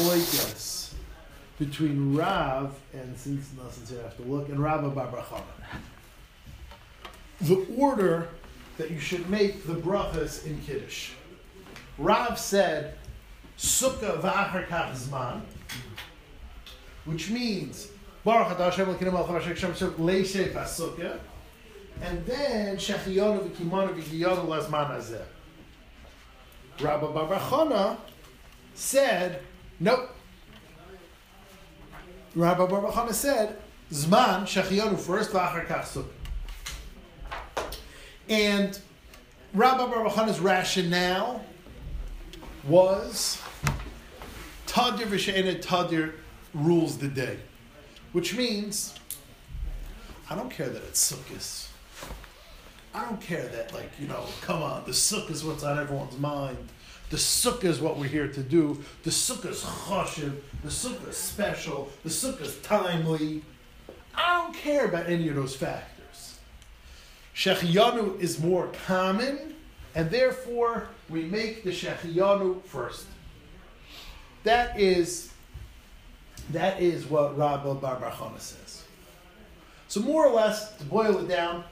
machlokes between Rav and since no, since you have to look and Rabba Bar The order that you should make the brachas in Kiddush. Rav said Sukkah v'achar kach zman, which means Baruch Atah Hashem Elokeinu Melech HaMashiach Shem Shem Leishei Pasukah, and then Shechiyonu v'kimonu v'kiyonu lazman hazeh. Rabbi Barbachana said, nope. Rabbi Barbachana said, Zman Shechiyonu first, v'achar kach. And Rabbi Barbachana's rationale was Tadir v'she'ena Tadir rules the day. Which means, I don't care that it's Sukkot. I don't care that, like, you know, come on, the Sukkah is what's on everyone's mind. The Sukkah is what we're here to do. The Sukkah is choshev. The Sukkah is special. The Sukkah is timely. I don't care about any of those factors. Shechiyanu is more common, and therefore we make the Shechiyanu first. That is, that is what Rabbi Barbachana says. So more or less, to boil it down,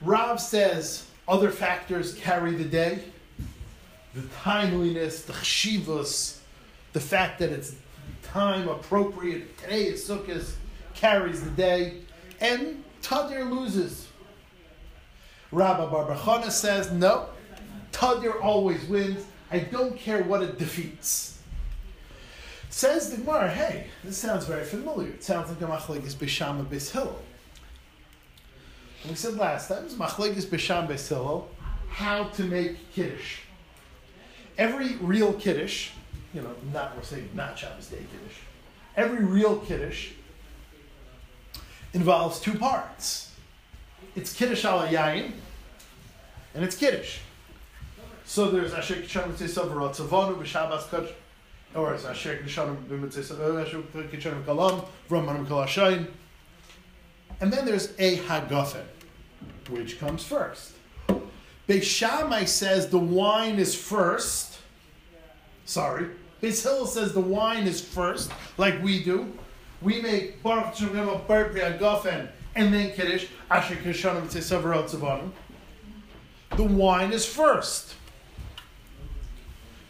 Rav says other factors carry the day. The timeliness, the chshivas, the fact that it's time appropriate, today is Sukkot, carries the day, and Tadir loses. Rabbi Barbachana says, no, Tadir always wins. I don't care what it defeats. Says the Gemara, hey, this sounds very familiar. It sounds like a machlekes b'sham Hillel. We said last time, "It's machlekes b'sham Hillel, how to make kiddush. Every real kiddush, you know, not we're saying not Shabbos day kiddush. Every real kiddush involves two parts. It's kiddush al yain, and it's kiddush. So there's Asher Kishan Mitzvah Tzavonu B'Shabbos or it's Asher Kishan Mitzvah uh, Asher Kishan Kalam V'Ramanim Kalashayin. And then there's a Hagafen, which comes first. Beis Shammai says the wine is first. Sorry. Beis Hillel says the wine is first, like we do. We make Baruch Shem Hagafen and then Kiddush, Asher Kishan Mitzvah Tzavonu. The wine is first.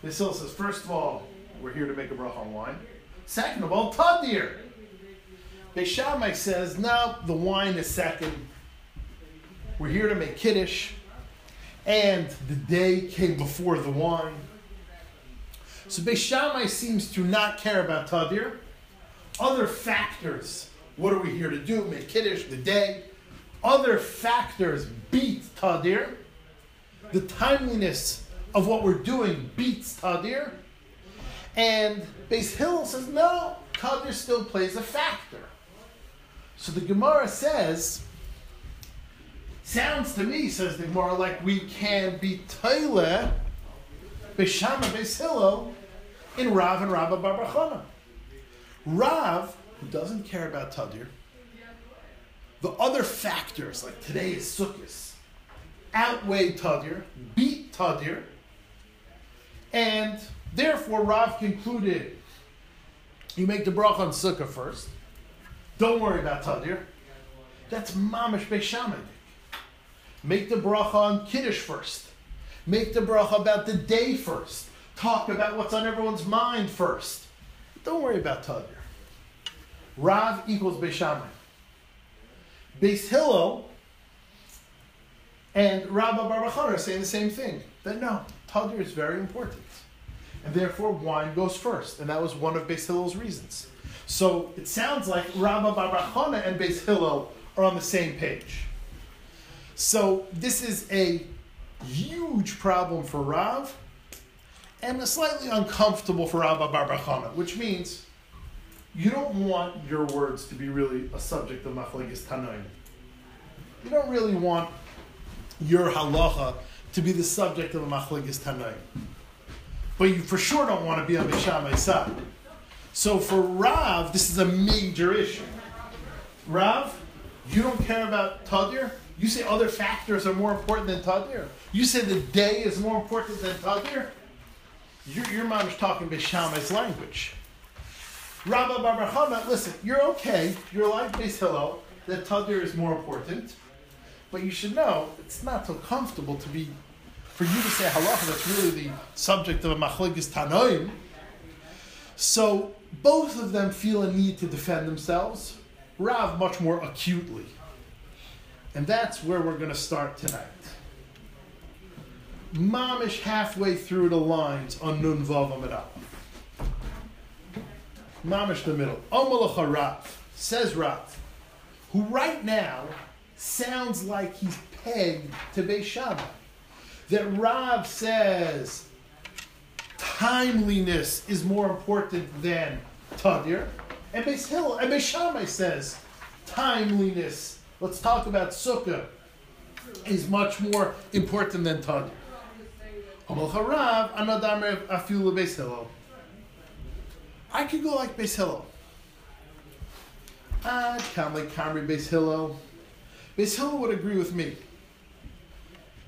Beis Hillel says, first of all, we're here to make a bracha on wine. Second of all, tadir. Beis Shammai says, no, the wine is second. We're here to make kiddush, and the day came before the wine. So Beis Shammai seems to not care about tadir. Other factors. What are we here to do? Make kiddush, the day. Other factors beat tadir. The timeliness of what we're doing beats Tadir. And Beis Hillel says, no, Tadir still plays a factor. So the Gemara says, sounds to me, says the Gemara, like we can be Taile, Beshama Beis Hillel, in Rav and Rabba Barbachana. Rav, who doesn't care about Tadir, the other factors, like today is Sukkot, outweigh Tadir, beat Tadir, and therefore, Rav concluded you make the bracha on Sukkah first. Don't worry about Tadir. That's mamish Beis Shammai. Make the bracha on Kiddush first. Make the bracha about the day first. Talk about what's on everyone's mind first. Don't worry about Tadir. Rav equals Beis Shammai. Beis Hillel and Rabba Barbachana are saying the same thing. That no, Tadir is very important. And therefore, wine goes first. And that was one of Beis Hillel's reasons. So it sounds like Rabba Barbachana and Beis Hillel are on the same page. So this is a huge problem for Rav and a slightly uncomfortable for Rabba Barbachana, which means you don't want your words to be really a subject of Machlekes Tanoim. You don't really want your halacha to be the subject of a machlekes tanoim. But you for sure don't want to be on Beishamai's side. So for Rav, this is a major issue. Rav, you don't care about Tadir? You say other factors are more important than Tadir? You say the day is more important than Tadir? Your, your mom is talking Beishamai's language. Rabba Bar Chana, listen, you're okay. You're like Beis Hillel, that Tadir is more important. But you should know, it's not so comfortable to be, for you to say halacha, that's really the subject of a machlekes tanoim. So both of them feel a need to defend themselves. Rav much more acutely. And that's where we're going to start tonight. Mamish halfway through the lines on Nun Vav. Mamish the middle. Omalacha Rav, says Rav, who right now sounds like he's pegged to Beis Shammai. That Rav says timeliness is more important than Tadir. And Beis and Beis Shammai says timeliness. Let's talk about Sukkah is much more important than Hillel. I could go like Beis Hillel. I'd come like Kamri Beis Hillel. Beis Hillel would agree with me.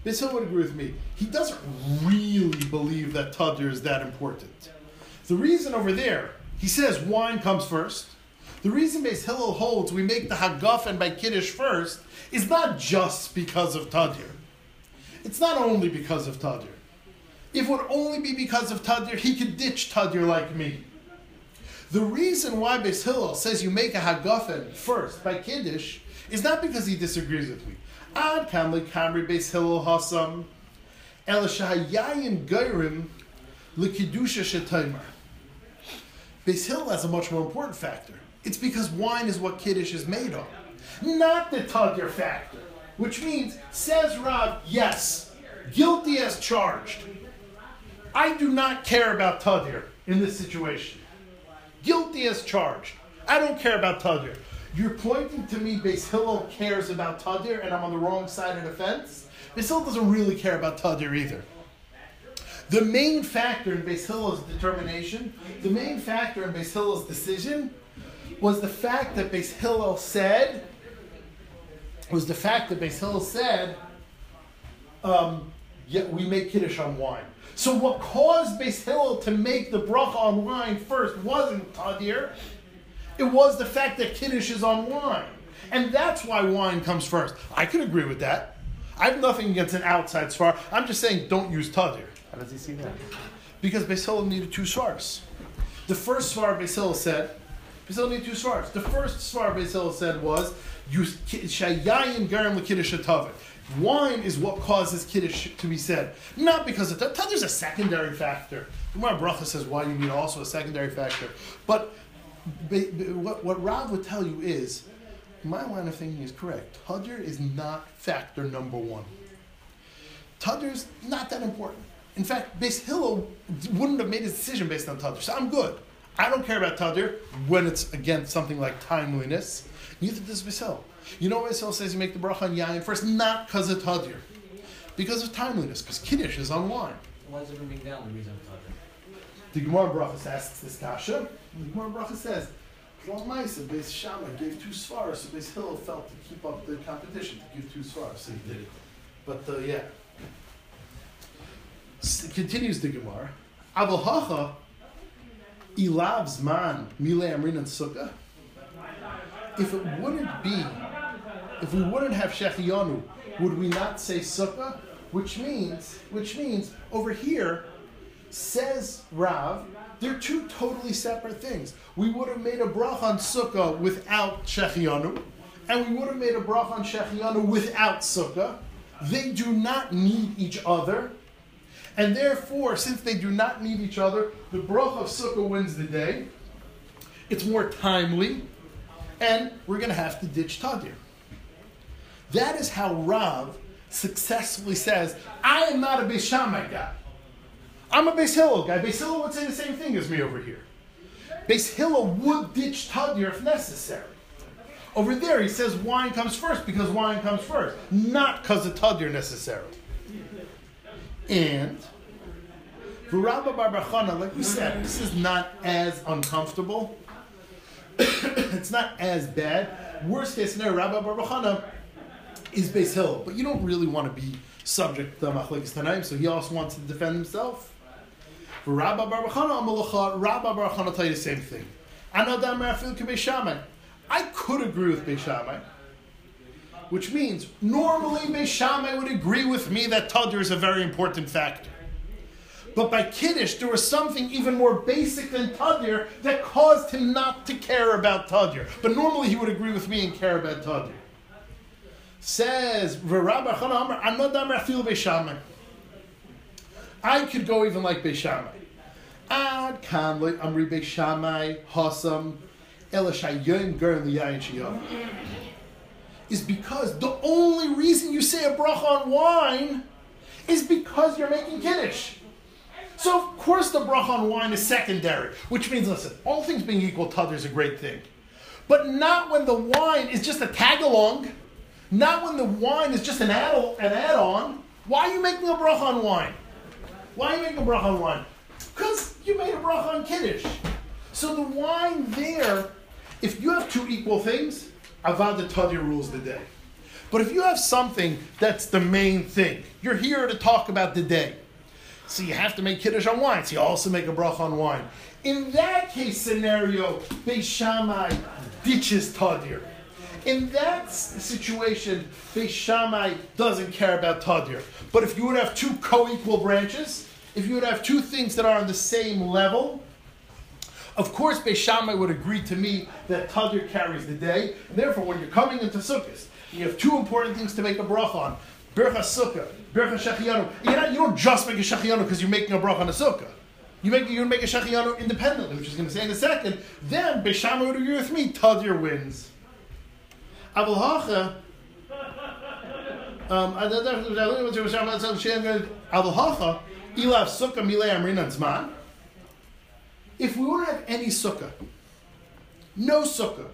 Beis Hillel would agree with me. He doesn't really believe that Tadir is that important. The reason over there, he says wine comes first. The reason Beis Hillel holds we make the Hagaf and by Kiddush first is not just because of Tadir. It's not only because of Tadir. If it would only be because of Tadir, he could ditch Tadir like me. The reason why Beis Hillel says you make a Hagafen first by Kiddush is not because he disagrees with me. Ad kamli kamri Beis Hillel hasam el shahayayin geirim shetaymer. Beis Hillel has a much more important factor. It's because wine is what Kiddush is made of, not the Tadir factor. Which means, says Rav, yes, guilty as charged. I do not care about Tadir in this situation. Guilty as charged. I don't care about Tadir. You're pointing to me, Beis Hillel cares about Tadir, and I'm on the wrong side of the fence. Beis Hillel doesn't really care about Tadir either. The main factor in Beis Hillel's determination, the main factor in Beis Hillel's decision, was the fact that Beis Hillel said, was the fact that Beis Hillel said, um, yeah, we make Kiddush on wine. So what caused Beis Hillel to make the bracha on wine first wasn't Tadir. It was the fact that Kiddush is on wine. And that's why wine comes first. I can agree with that. I have nothing against an outside svar. I'm just saying don't use Tadir. How does he see that? Because Beis Hillel needed two svars. The first svar Beis Hillel said, Hillel needed two svars. The first svar Hillel said was, Shayayin garim l'kiddush atavit. Wine is what causes kiddush to be said, not because of that. There's a secondary factor. Gemara Bracha says why you need also a secondary factor. But what, Rav would tell you is, my line of thinking is correct. Tadir is not factor number one. Tadir is not that important. In fact, Beis Hillel wouldn't have made his decision based on Tadir. So I'm good. I don't care about Tadir when it's against something like timeliness. Neither does Beis You know why Beis says you make the bracha on yayin first? Not because of Tadir. Because of timeliness. Because Kiddush is on wine. Why is it bring down the reason of Tadir? The Gemara Brachas asks this kasha. The Gemara Brachas says, Klal Maisa, Beis Shammai gave two svaras, so Beis Hillel felt to keep up the competition to give two svaras, so he did it. But uh, yeah. S- continues the Gemara. Aval hacha ilav zman mile amrin and sukkah. If it wouldn't be, if we wouldn't have shechiyanu, would we not say sukkah? Which means, which means over here, says Rav, they're two totally separate things. We would have made a brach on sukkah without shechiyanu, and we would have made a brach on shechiyanu without sukkah. They do not need each other. And therefore, since they do not need each other, the brach of sukkah wins the day. It's more timely, and we're going to have to ditch tadir. That is how Rav successfully says, I am not a Beis Shammai guy. I'm a Beis Hillel guy. Beis Hillel would say the same thing as me over here. Beis Hillel would ditch Tadir if necessary. Over there, he says wine comes first because wine comes first, not because of Tadir necessarily. And for Rabba Barbachana, like we said, this is not as uncomfortable. it's not as bad. Worst case scenario, Rabba Barbachana is Beis Hillel, but you don't really want to be subject to Machlekes Tanaim, so he also wants to defend himself. For Rabba Barbachana Amalacha, Rabba Barbachana tell you the same thing. Anodam Rafil Beishamai. I could agree with Beishamai, which means normally Beishamai would agree with me that Tadir is a very important factor. But by Kiddush, there was something even more basic than Tadir that caused him not to care about Tadir. But normally he would agree with me and care about Tadir. Says, I could go even like Beishamai. Ad kan loy amri Beishamai hasam elashayim ger liyayin Is because the only reason you say a bracha on wine is because you're making kiddush. So of course the bracha on wine is secondary, which means listen, all things being equal, Tadir is a great thing. But not when the wine is just a tag along, not when the wine is just an add an add-on. Why are you making a bracha on wine? Why are you making a bracha on wine? Because you made a bracha on kiddush. So the wine there, if you have two equal things, avad the tadir rules the day. But if you have something that's the main thing, you're here to talk about the day. So you have to make kiddush on wine. So you also make a bracha on wine. In that case scenario, Beis Shammai ditches Tadir. In that situation, Beis Shammai doesn't care about Tadir. But if you would have two co-equal branches, if you would have two things that are on the same level, of course, Beis Shammai would agree to me that Tadir carries the day. And therefore, when you're coming into Sukkot, you have two important things to make a bracha on. Bercha Sukkah, Bercha Shechianu. You, don't just make a Shechianu because you're making a bracha on a Sukkah. You make, you're make a Shechianu independently, which is going to say in a second. Then, Beshama would agree with me, Tadir wins. Hacha, um, Ilav Sukkah Milei Amrina Zman. If we wouldn't have any Sukkah, no Sukkah,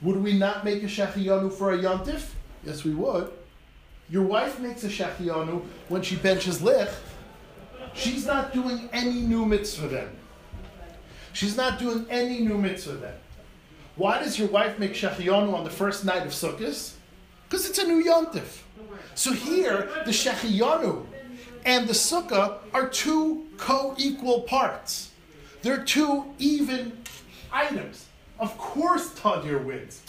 would we not make a Shechianu for a Yontif? Yes, we would. Your wife makes a shachianu when she benches lich. She's not doing any new mitzvah then. She's not doing any new mitzvah then. Why does your wife make shachianu on the first night of Sukkot? Because it's a new yontif. So here, the shachianu and the sukkah are two co-equal parts. They're two even items. Of course, Tadir wins.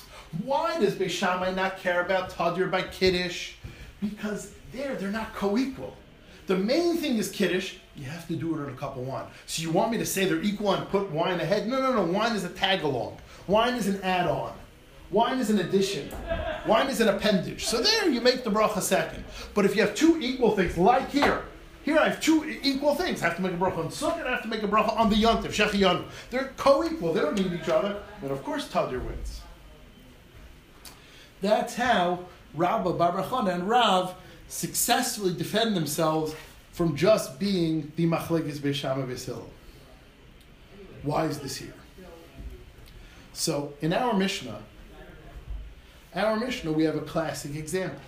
Why does Beishamai not care about Tadir by Kiddush? Because there, they're not co-equal. The main thing is Kiddush, you have to do it on a cup of wine. So you want me to say they're equal and put wine ahead? No, no, no. Wine is a tag along. Wine is an add on. Wine is an addition. Wine is an appendage. So there you make the bracha second. But if you have two equal things, like here, here I have two equal things. I have to make a bracha on Sukkot, I have to make a bracha on the Yontif, Shechi They're co-equal. They don't need each other. And of course, Tadir wins. That's how Rabba Barachana and Rav successfully defend themselves from just being the Machlekes Beishama Beisil. Why is this here? So in our Mishnah, our Mishnah, we have a classic example.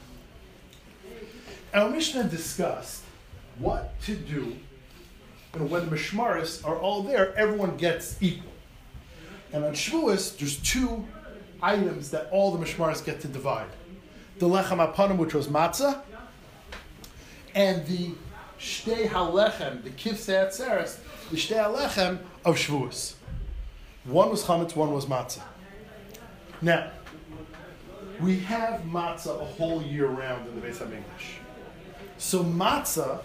Our Mishnah discussed what to do and when the Mishmaris are all there, everyone gets equal. And on Shavuos, there's two items that all the Mishmaris get to divide the lechem apanim, which was matzah, and the shtei halechem, the kifsei atzeres, the shtei halechem of Shavuos. One was chametz, one was matzah. Now, we have matzah a whole year round in the Beis English. So matzah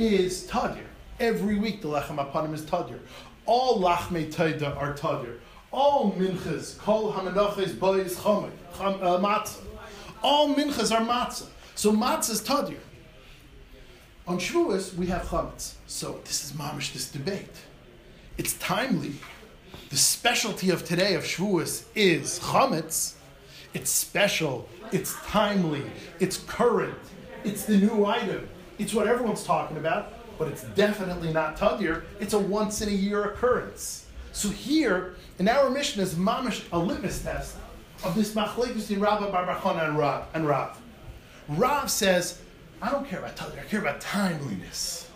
is tadir. Every week the lechem apanim is tadir. All lachmei taida are tadir. All minchas, kol hamenachas, boys, chomet, uh, matzah. All minchas are matzah. So matzah is tadir. On Shavuos, we have chametz. So this is mamish, this debate. It's timely. The specialty of today of Shavuos is chametz. It's special. It's timely. It's current. It's the new item. It's what everyone's talking about, but it's definitely not tadir. It's a once in a year occurrence. So here, in our mission is mamish a litmus test of this machlekes in Rabba Barbachana and Rav. And Rav. Rav says, I don't care about tadir, I care about timeliness.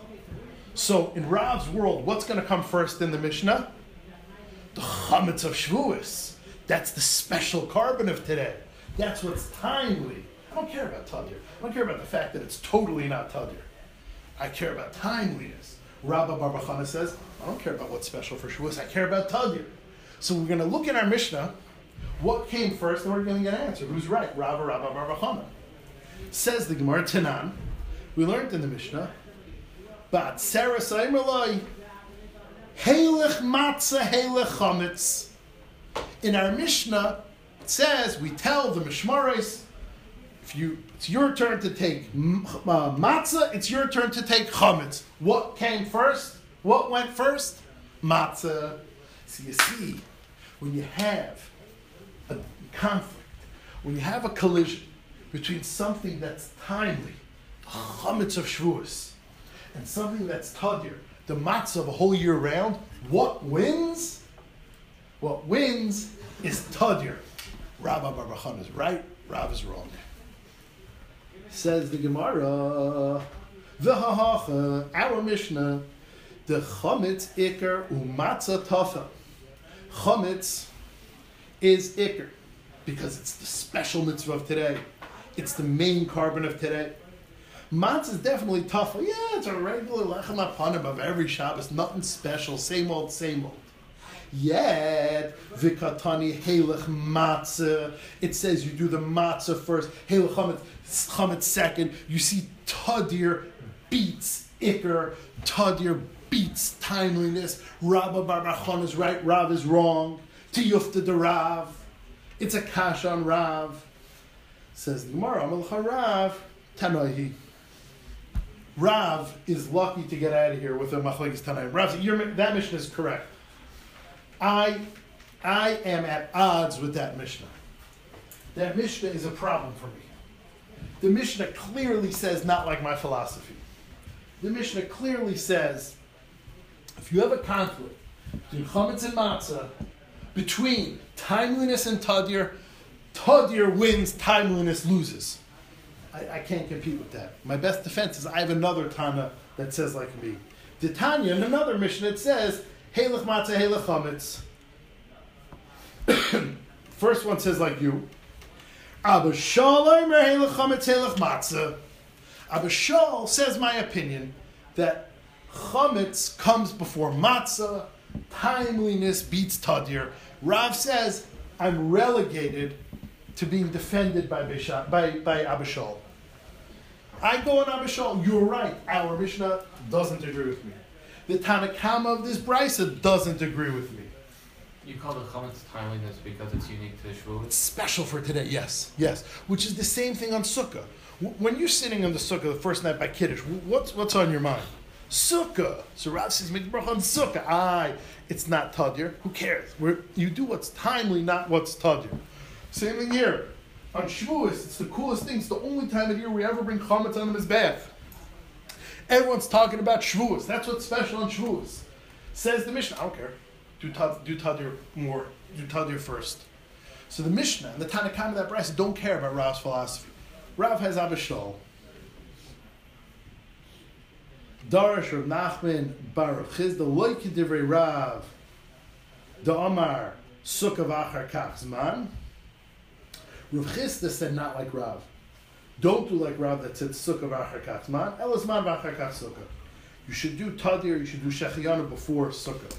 So in Rav's world, what's going to come first in the Mishnah? The chametz of Shavuos. That's the special carbon of today. That's what's timely. I don't care about tadir. I don't care about the fact that it's totally not tadir. I care about timeliness. Rabba Barbachana says, I don't care about what's special for Shavuos. I care about tadir. So we're going to look at our Mishnah. What came first, and we're going to get an answer. Who's right? Rava, Rabba, Bar Chana. Says the Gemara Tanan. We learned in the Mishnah. But Sarah Saimerlai, Halech matzah, halech chametz. In our Mishnah, it says we tell the Mishmaris, if you it's your turn to take uh, matzah, it's your turn to take chametz. What came first? What went first? Matzah. So you see, when you have a conflict, when you have a collision between something that's timely, chametz of Shavuos, and something that's tadir, the matzah of a whole year round, what wins? What wins is tadir. Rabbi Barbachan is right, Rav is wrong. Says the Gemara, V'hahacha, our Mishnah, the chametz ikar umatzah tafa. Chametz is ikar because it's the special mitzvah of today. It's the main carbon of today. Matzah is definitely tough. Yeah, it's a regular lechem apanim of every Shabbos. Nothing special. Same old, same old. Yet, vikatani helech matzah. It says you do the matzah first, helech chametz, second. You see tadir beats ikr. Tadir beats timeliness. Rabba Barbachon is right, Rav is wrong. Tiyufta the Rav. It's a kash on Rav. Says the Gemara, Amal Rav, Tanoihi. Rav is lucky to get out of here with a machlekes tanaim. Rav, that mission is correct. I, I am at odds with that Mishnah. That Mishnah is a problem for me. The Mishnah clearly says not like my philosophy. The Mishnah clearly says if you have a conflict between chametz and matzah, between timeliness and tadir, tadir wins, timeliness loses. I, I can't compete with that. My best defense is I have another Tana that says like me. The Tanya in another mission it says Halach matzah, halach chametz. First one says like you. Abba Shaul halach chametz, halach matzah. Abba Shaul says my opinion that chametz comes before matzah. Timeliness beats tadir. Rav says I'm relegated to being defended by Bisha, by by Abba Shaul. I go on Abba Shaul. You're right. Our Mishnah doesn't agree with me. The Tanakama of this brisa doesn't agree with me. You call the chametz timeliness because it's unique to Shavuot. It's special for today. Yes, yes. Which is the same thing on Sukkah. W- When you're sitting on the Sukkah the first night by Kiddush, wh- what's what's on your mind? Sukkah. So Rav says, make bracha on Sukkah. Aye, it's not Tadir. Who cares? We're, you do what's timely, not what's Tadir. Same thing here. On Shavuos, it's the coolest thing. It's the only time of year we ever bring chametz on his bath. Everyone's talking about Shavuos. That's what's special on Shavuos. Says the Mishnah. I don't care. Do tad, do tadir more. Do tadir first. So the Mishnah and the Tanakhama of that brisa don't care about Rav's philosophy. Rav has Abba Shaul. Darish Rav Nachman Baruch Chizda Loiki Divrei Rav Da Omar Sukkah V'achar Kach Zman Rav Chizda said not like Rav. Don't do like Rav that said Sukkah V'achar Kach Zman Elasman V'achar Kach Sukkah. You should do Tadir, you should do Shechiyana before Sukkah.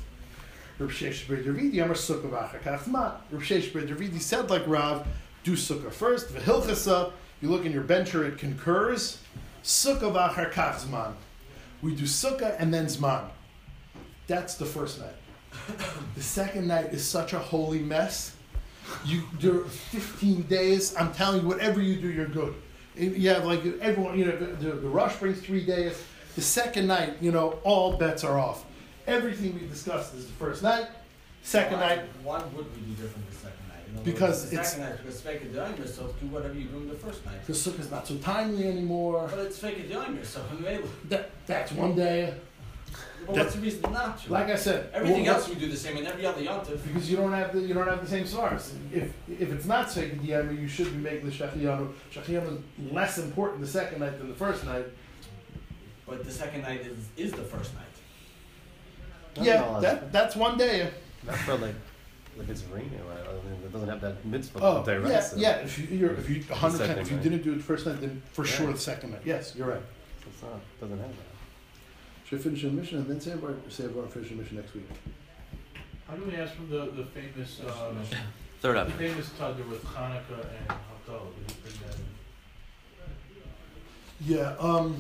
Rav Sheish Ber Davidi Amar Sukkah V'achar Kach Zman. Rav Sheish Ber Davidi said like Rav, do Sukkah first. V'hilchasa, you look in your bencher, it concurs. Sukkah V'achar Kach Zman. We do Sukkah and then Zman. That's the first night. the second night is such a holy mess. You do 15 days. I'm telling you, whatever you do, you're good. You have like everyone, you know, the, the rush brings three days. The second night, you know, all bets are off. Everything we discussed is the first night. Second why, night, Why would we do different the second night? In other Because the it's- second night because doing yourself. Do whatever you do in the first night. the sukkah's not so timely anymore. But it's doing yourself. That, that's one day. But what's the reason not to? Like I said, Everything well, else we do the same, and every other yontif. because you don't have the you don't have the same source. If if it's not second yama, you should be making the shachiyanu. Shachiyanu is less important the second night than the first night. But the second night is is the first night. yeah, that that's one day. That's for like, like it's raining. Right? I mean, it doesn't have that mitzvah Oh, day, right? yeah, So- yeah. If you you're, if you 100 second if you didn't do it the first night, then for sure the second night. Yes, you're right. so it's not. Doesn't have that. Should finish the mission and then say about say about finish the mission next week? How do we ask from the, the famous, uh, Third the famous Tadr with Hanukkah and Haftarah? Did you bring that in? Yeah, um,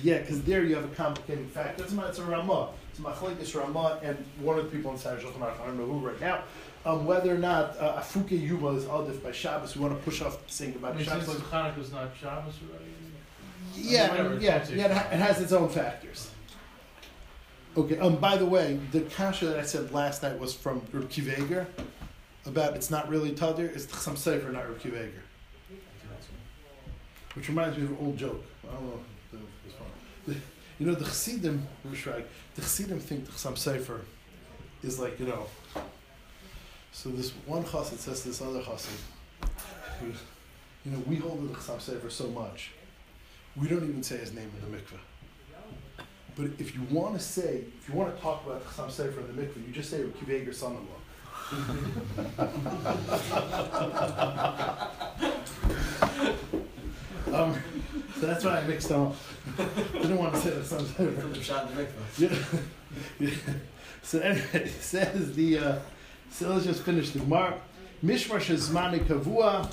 yeah, because there you have a complicating factor. It's, a- it's a Ramah. It's a Machlekes Ramah, and one of the people inside Shulchan Aruch, I don't know who right now, um, whether or not uh, Afuke Yuma is Adif by Shabbos. We want to push off saying I about mean, Shabbos. since Hanukkah's not Shabbos already? Yeah, yeah, yeah. It, ha- it has its own factors. Okay. Um. By the way, the kasha that I said last night was from Reb Akiva Eiger about it's not really Tadir. It's some Sefer, not Reb Akiva Eiger. Which reminds me of an old joke. I don't know if it's fun. The- You know, the Chassidim, the Chassidim think the Chassam Sofer is like, you know, so this one Chassid says to this other Chassid, you know, we hold the Chassam Sofer so much, we don't even say his name in the mikveh. But if you want to say, if you want to talk about Chassam Sofer in the mikveh, you just say Akiva Eiger son-in-law. um, so that's why I mixed them up. I didn't want to say the Chassam Sofer. From the shot in the mikveh. Yeah. yeah. So anyway, it says the uh, so let's just finish the Gemara. Mishmar shezmani kavua,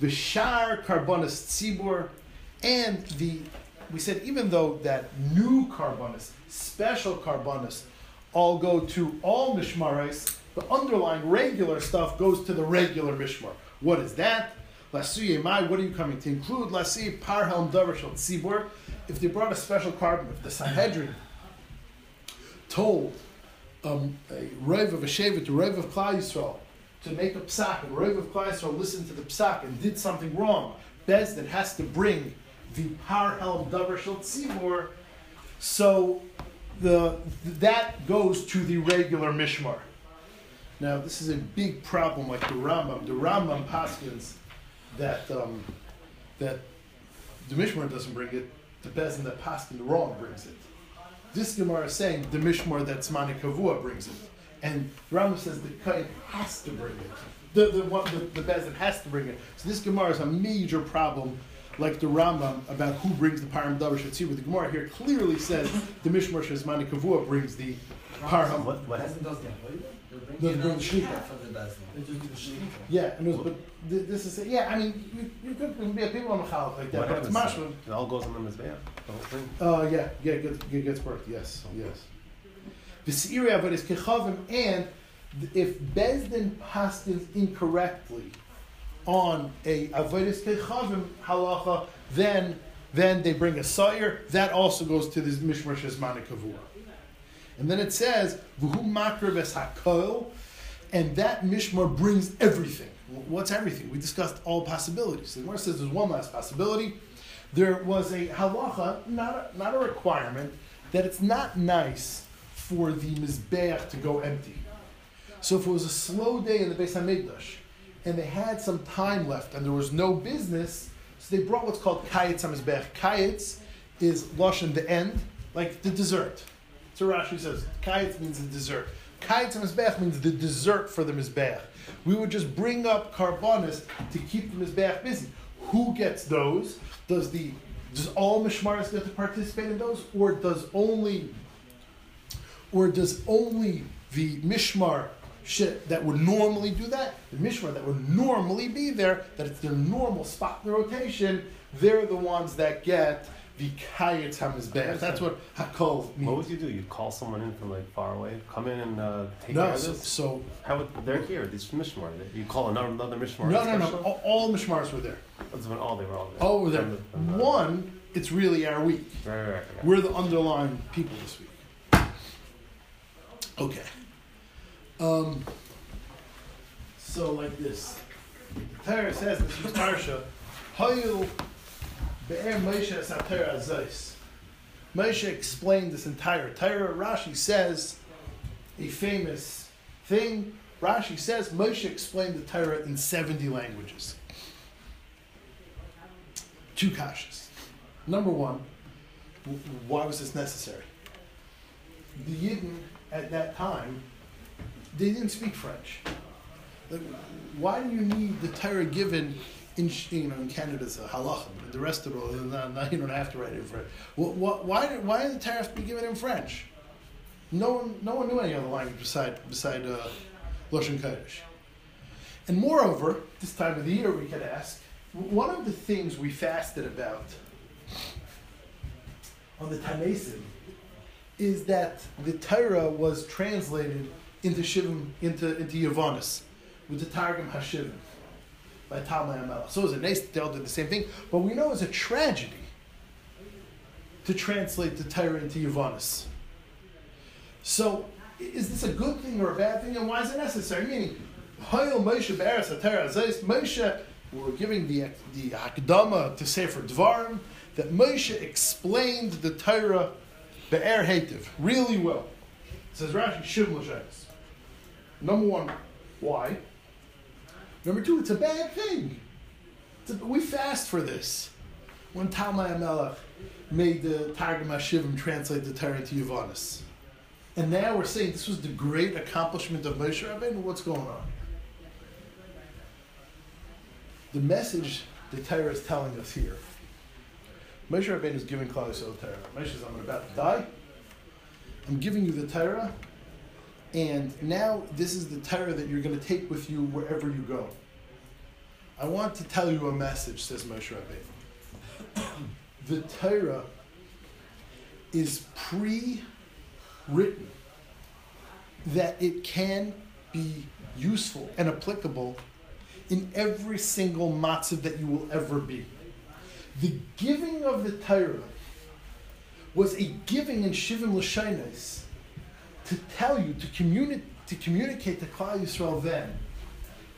v'shar karbonis tzibur, and the we said even though that new karbonis, special karbonis, all go to all mishmaris, the underlying regular stuff goes to the regular mishmar. What is that? Lasuye mai, what are you coming to include? Lasi parhelm davar shel tzibur. If they brought a special carbon, if the Sanhedrin told um, a Rav of a Shevet to Rav of Klal Yisrael to make a psak, and Rav of Klal Yisrael listened to the psak and did something wrong, Bezdin has to bring the Par Helm Davar Shel Tzibur, so the that goes to the regular Mishmar. Now this is a big problem, like the Rambam. The Rambam paskins that um, that the Mishmar doesn't bring it, the Bezdin that paskin the wrong brings it. This Gemara is saying the Mishmar that Zmani Kavua brings it. And Rambam says the Kain has to bring it. The, the, the, the Bezin has to bring it. So this Gemara is a major problem, like the Rambam, about who brings the Param Davar Shatzibur. The Gemara here clearly says the Mishmar Shazmani Kavua brings the Param. What, what Bezdin does the avodah? They're Doesn't bringing bring the on shlicha. behalf of the Bezdin. They just do the shlicha. Yeah, and it was, but th- this is, yeah, I mean, you, you could be a people on the chalak like that, what but it's happens? mashma. It all goes on the mizbeach. The whole thing. Uh, yeah, yeah, it gets, it gets burnt. Yes, yes. V'seiri avodas kechavim, and if Bezdin paskins incorrectly on a avodas kechavim halacha, then then they bring a sire. That also goes to this mishmar shesmani kavua. And then it says v'hu makar hakol, and that mishmar brings everything. What's everything? We discussed all possibilities. The Gemara says there's one last possibility there was a halacha, not a, not a requirement, that it's not nice for the mizbeach to go empty. So if it was a slow day in the Beis Hamikdash, and they had some time left, and there was no business, so they brought what's called kayetz hamizbeach. Kayetz is lashon the end, like the dessert. So Rashi says kayetz means the dessert. Kayetz hamizbeach means the dessert for the mizbeach. We would just bring up carbonis to keep the mizbeach busy. Who gets those? Does the does all mishmaris get to participate in those, or does only or does only the mishmar shit that would normally do that, the mishmar that would normally be there, that it's their normal spot in the rotation, they're the ones that get the kayetz hamizbeach. That's what hakol means. What would you do? You'd call someone in from like far away, come in and uh, take no, care of so, this. so How would they're here? These mishmar. You call another another mishmar. no, no, no. All, all mishmars were there. That's when all they were all there. All were there. From the- from the- One, it's really our week. Right, right, right. right. We're the underlying people this week. Okay. Um, so like this. The Torah says this is Parsha. Hayil be'er Moshe sater azos. Moshe explained this entire Torah. Rashi says a famous thing. Rashi says Moshe explained the Torah in 70 languages. Two kashas. Number one, why was this necessary? The Yidden at that time, they didn't speak French. Like, why do you need the Torah given in you know in Canada's a halacha, the rest of not, not, you don't have to write it in French. Wh- wh- why did why did the Torah be given in French? No one, no one knew any other language beside beside uh, Lashon. And moreover, this time of the year, we could ask one of the things we fasted about on the Tanesim is that the Torah was translated into Shivim, into into Yavanis, with the Targum Hashivim by Talmud Amel. So it was a nice all did the same thing, but we know it's a tragedy to translate the Torah into Yavanis. So is this a good thing or a bad thing, and why is it necessary? Meaning, Hayil Moshe Zayis, Moshe, we're giving the, the Hakdama to Sefer Dvarim, that Moshe explained the Torah Be'er Hativ really well. It says Rashi, Shiv L'Shayis. Number one, why? Number two, it's a bad thing. A, we fast for this. When Melech made the Targum HaShivim translate the Torah to Yavanis. And now we're saying this was the great accomplishment of Moshe Rabbeinu. What's going on? The message the Torah is telling us here. Moshe Rabbeinu is giving Klal Yisrael the Torah. Moshe says, I'm about to die. I'm giving you the Torah. And now this is the Torah that you're going to take with you wherever you go. I want to tell you a message, says Moshe Rabbeinu. the Torah is pre written that it can be useful and applicable in every single matzav that you will ever be. The giving of the Torah was a giving in Shivim L'Shainis to tell you, to, communi- to communicate to Klal Yisrael then,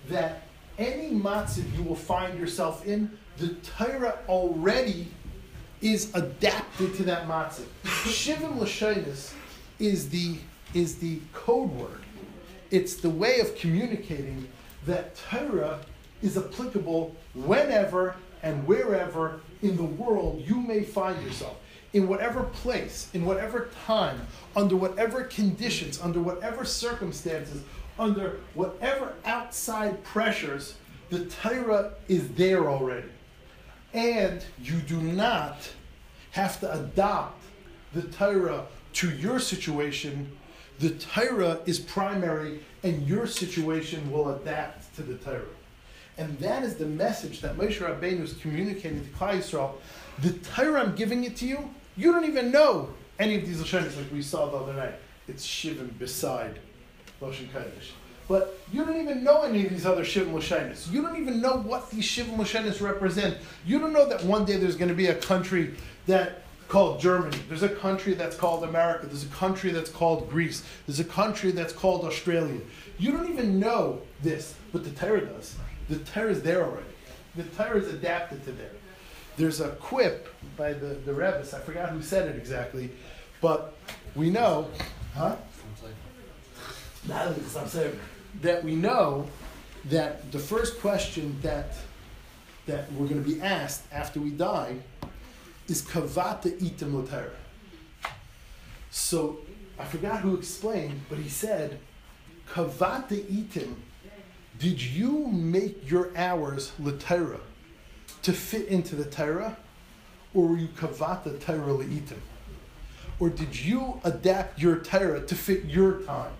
that any matzav you will find yourself in, the Torah already is adapted to that matzav. Shivim L'Shainis is the is the code word. It's the way of communicating that Torah is applicable whenever and wherever in the world you may find yourself. In whatever place, in whatever time, under whatever conditions, under whatever circumstances, under whatever outside pressures, the Torah is there already. And you do not have to adopt the Torah to your situation, the Torah is primary and your situation will adapt to the Torah. And that is the message that Moshe Rabbeinu is communicating to Klal Yisrael. The Torah I'm giving it to you, you don't even know any of these Lashonis like we saw the other night. It's Shivim beside Lashon Kodesh. But you don't even know any of these other Shivim Lashonis. You don't even know what these Shivim Lashonis represent. You don't know that one day there's going to be a country that called Germany. There's a country that's called America. There's a country that's called Greece. There's a country that's called Australia. You don't even know this, but the Torah does. The Torah is there already. The Torah is adapted to there. There's a quip by the, the Rebbe, I forgot who said it exactly, but we know, huh? That we know that the first question that that we're going to be asked after we die is kavata itim l'Torah. So I forgot who explained, but he said, kavata itim. Did you make your hours l'Torah to fit into the Torah, or you kavata Torah le'itim? Or did you adapt your Torah to fit your time?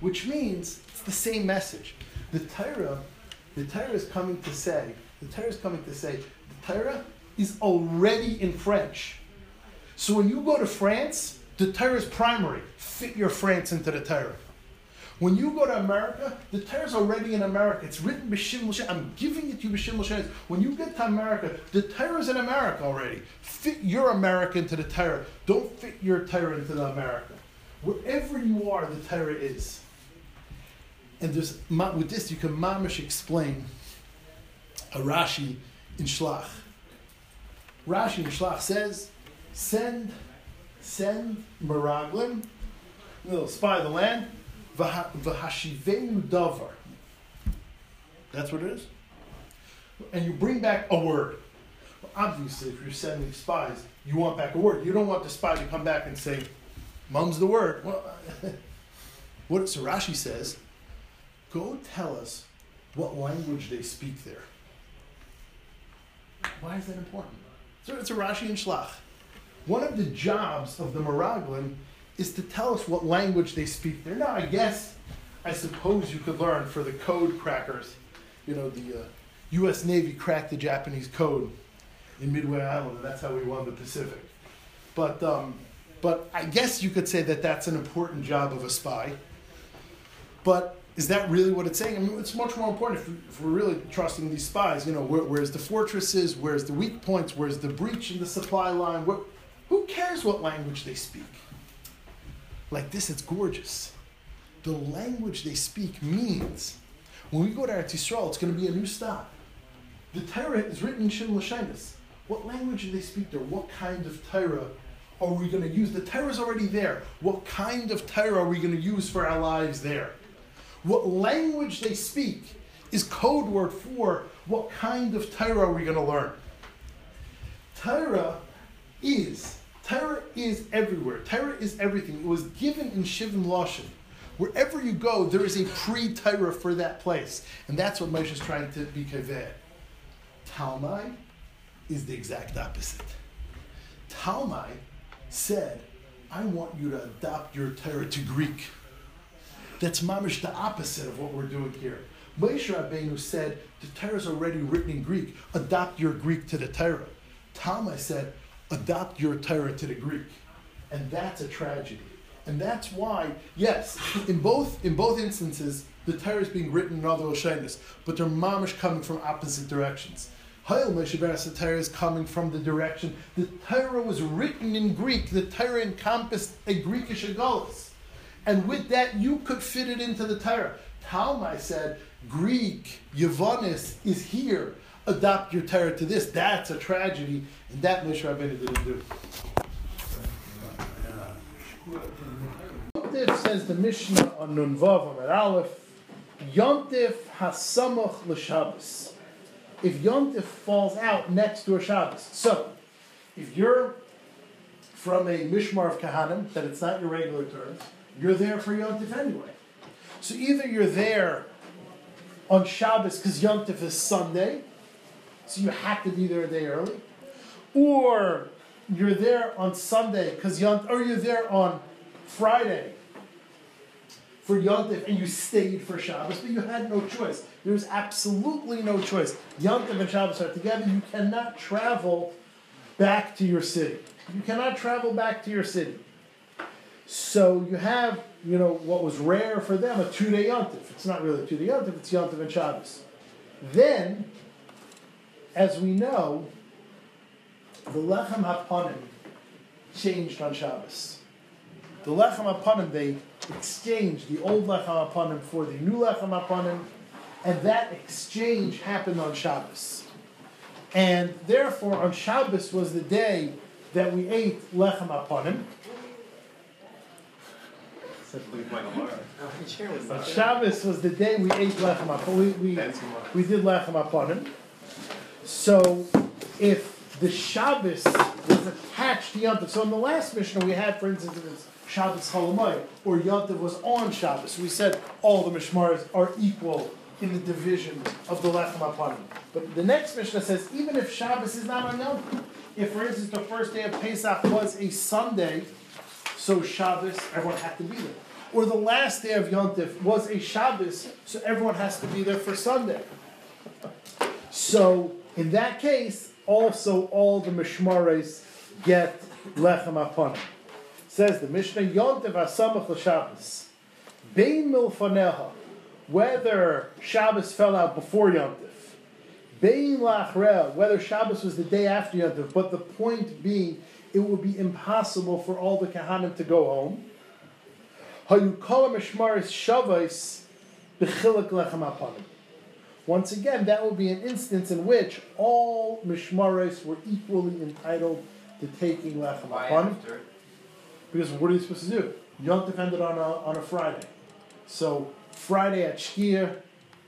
Which means it's the same message. The Torah, the Torah is coming to say, the Torah is coming to say, the Torah is already in French. So when you go to France, the Torah is primary. Fit your France into the Torah. When you go to America, the Torah is already in America. It's written B'Shem Moshe. I'm giving it to you B'Shem Moshe. When you get to America, the Torah is in America already. Fit your America into the Torah. Don't fit your Torah into the America. Wherever you are, the Torah is. And there's with this you can mamish explain a Rashi in Shlach. Rashi in Shlach says, send, send Meraglim, little spy of the land, v'hashivenu davar. That's what it is. And you bring back a word. Well, obviously, if you're sending spies, you want back a word. You don't want the spy to come back and say, "Mum's the word." Well, what so says, go tell us what language they speak there. Why is that important? So it's a Rashi and Shlach. One of the jobs of the Meraglim is to tell us what language they speak there. Now, I guess, I suppose you could learn for the code crackers. You know, the uh, U.S. Navy cracked the Japanese code in Midway Island, and that's how we won the Pacific. But, um, but I guess you could say that that's an important job of a spy. But is that really what it's saying? I mean, it's much more important if, if we're really trusting these spies. You know, where, where's the fortresses? Where's the weak points? Where's the breach in the supply line? Where, who cares what language they speak? Like this, it's gorgeous. The language they speak means when we go to Eretz Yisrael, it's going to be a new stop. The Torah is written in Shem Lashinas. What language do they speak there? What kind of Torah are we going to use? The Torah is already there. What kind of Torah are we going to use for our lives there? What language they speak is code word for what kind of Torah are we going to learn. Torah is Torah is everywhere. Torah is everything. It was given in Shivim Lashon. Wherever you go, there is a pre-Torah for that place, and that's what Moshe is trying to be kaveh. Talmai is the exact opposite. Talmai said, "I want you to adopt your Torah to Greek." That's mamish the opposite of what we're doing here. Moshe Rabbeinu said, "The Torah is already written in Greek. Adopt your Greek to the Torah." Talmai said, "Adopt your Torah to the Greek," and that's a tragedy. And that's why, yes, in both in both instances, the Torah is being written in other Lashonis, but they're mamish coming from opposite directions. Hayel Moshe the Torah is coming from the direction the Torah was written in Greek. The Torah encompassed a Greekish Agolis. And with that, you could fit it into the Torah. Talmai said, Greek, Yavonis is here. Adopt your Torah to this. That's a tragedy. And that Moshe Rabbeinu didn't do. Yontif says the Mishnah on Nunvav Amar Aleph, Yontif Hasamach l'Shabbos. If Yontif falls out next to a Shabbos. So, if you're from a Mishmar of Kahanim, that it's not your regular terms, you're there for Yontif anyway. So either you're there on Shabbos because Yontif is Sunday, so you have to be there a day early, or you're there on Sunday because Yont, or you're there on Friday for Yontif and you stayed for Shabbos, but you had no choice. There's absolutely no choice. Yontif and Shabbos are together. You cannot travel back to your city. You cannot travel back to your city. So you have, you know, what was rare for them, a two-day Yontif. It's not really a two-day Yontif, it's Yontif and Shabbos. Then, as we know, the Lechem HaPanim changed on Shabbos. The Lechem HaPanim, they exchanged the old Lechem HaPanim for the new Lechem HaPanim, and that exchange happened on Shabbos. And therefore, on Shabbos was the day that we ate Lechem HaPanim. Shabbos was the day we ate Lechem HaPanim. We, we, we did Lechem HaPanim. So, if the Shabbos was attached to Yontif, so in the last Mishnah we had, for instance, it was Shabbos Cholamoy, or Yontif was on Shabbos. We said all the Mishmaras are equal in the division of the Lechem HaPanim. But the next Mishnah says, even if Shabbos is not on Yontif, if, for instance, the first day of Pesach was a Sunday, so Shabbos, everyone had to be there. Or the last day of Yontif was a Shabbos, so everyone has to be there for Sunday. So, in that case, also all the Mishmares get Lechem HaPanim. Says the Mishnah, Yontif Asamach L'Shabbos. Bein Milfaneha. Whether Shabbos fell out before Yontif. Bein Lachrel. Whether Shabbos was the day after Yontif. But the point being, it would be impossible for all the Kahanim to go home. Hayukala Mishmaris Shavais B'chilak Lechem HaPanim. Once again, that would be an instance in which all Mishmaris were equally entitled to taking Lechem after? Because what are you supposed to do? Yontif ended on a, on a Friday. So Friday at Shkia,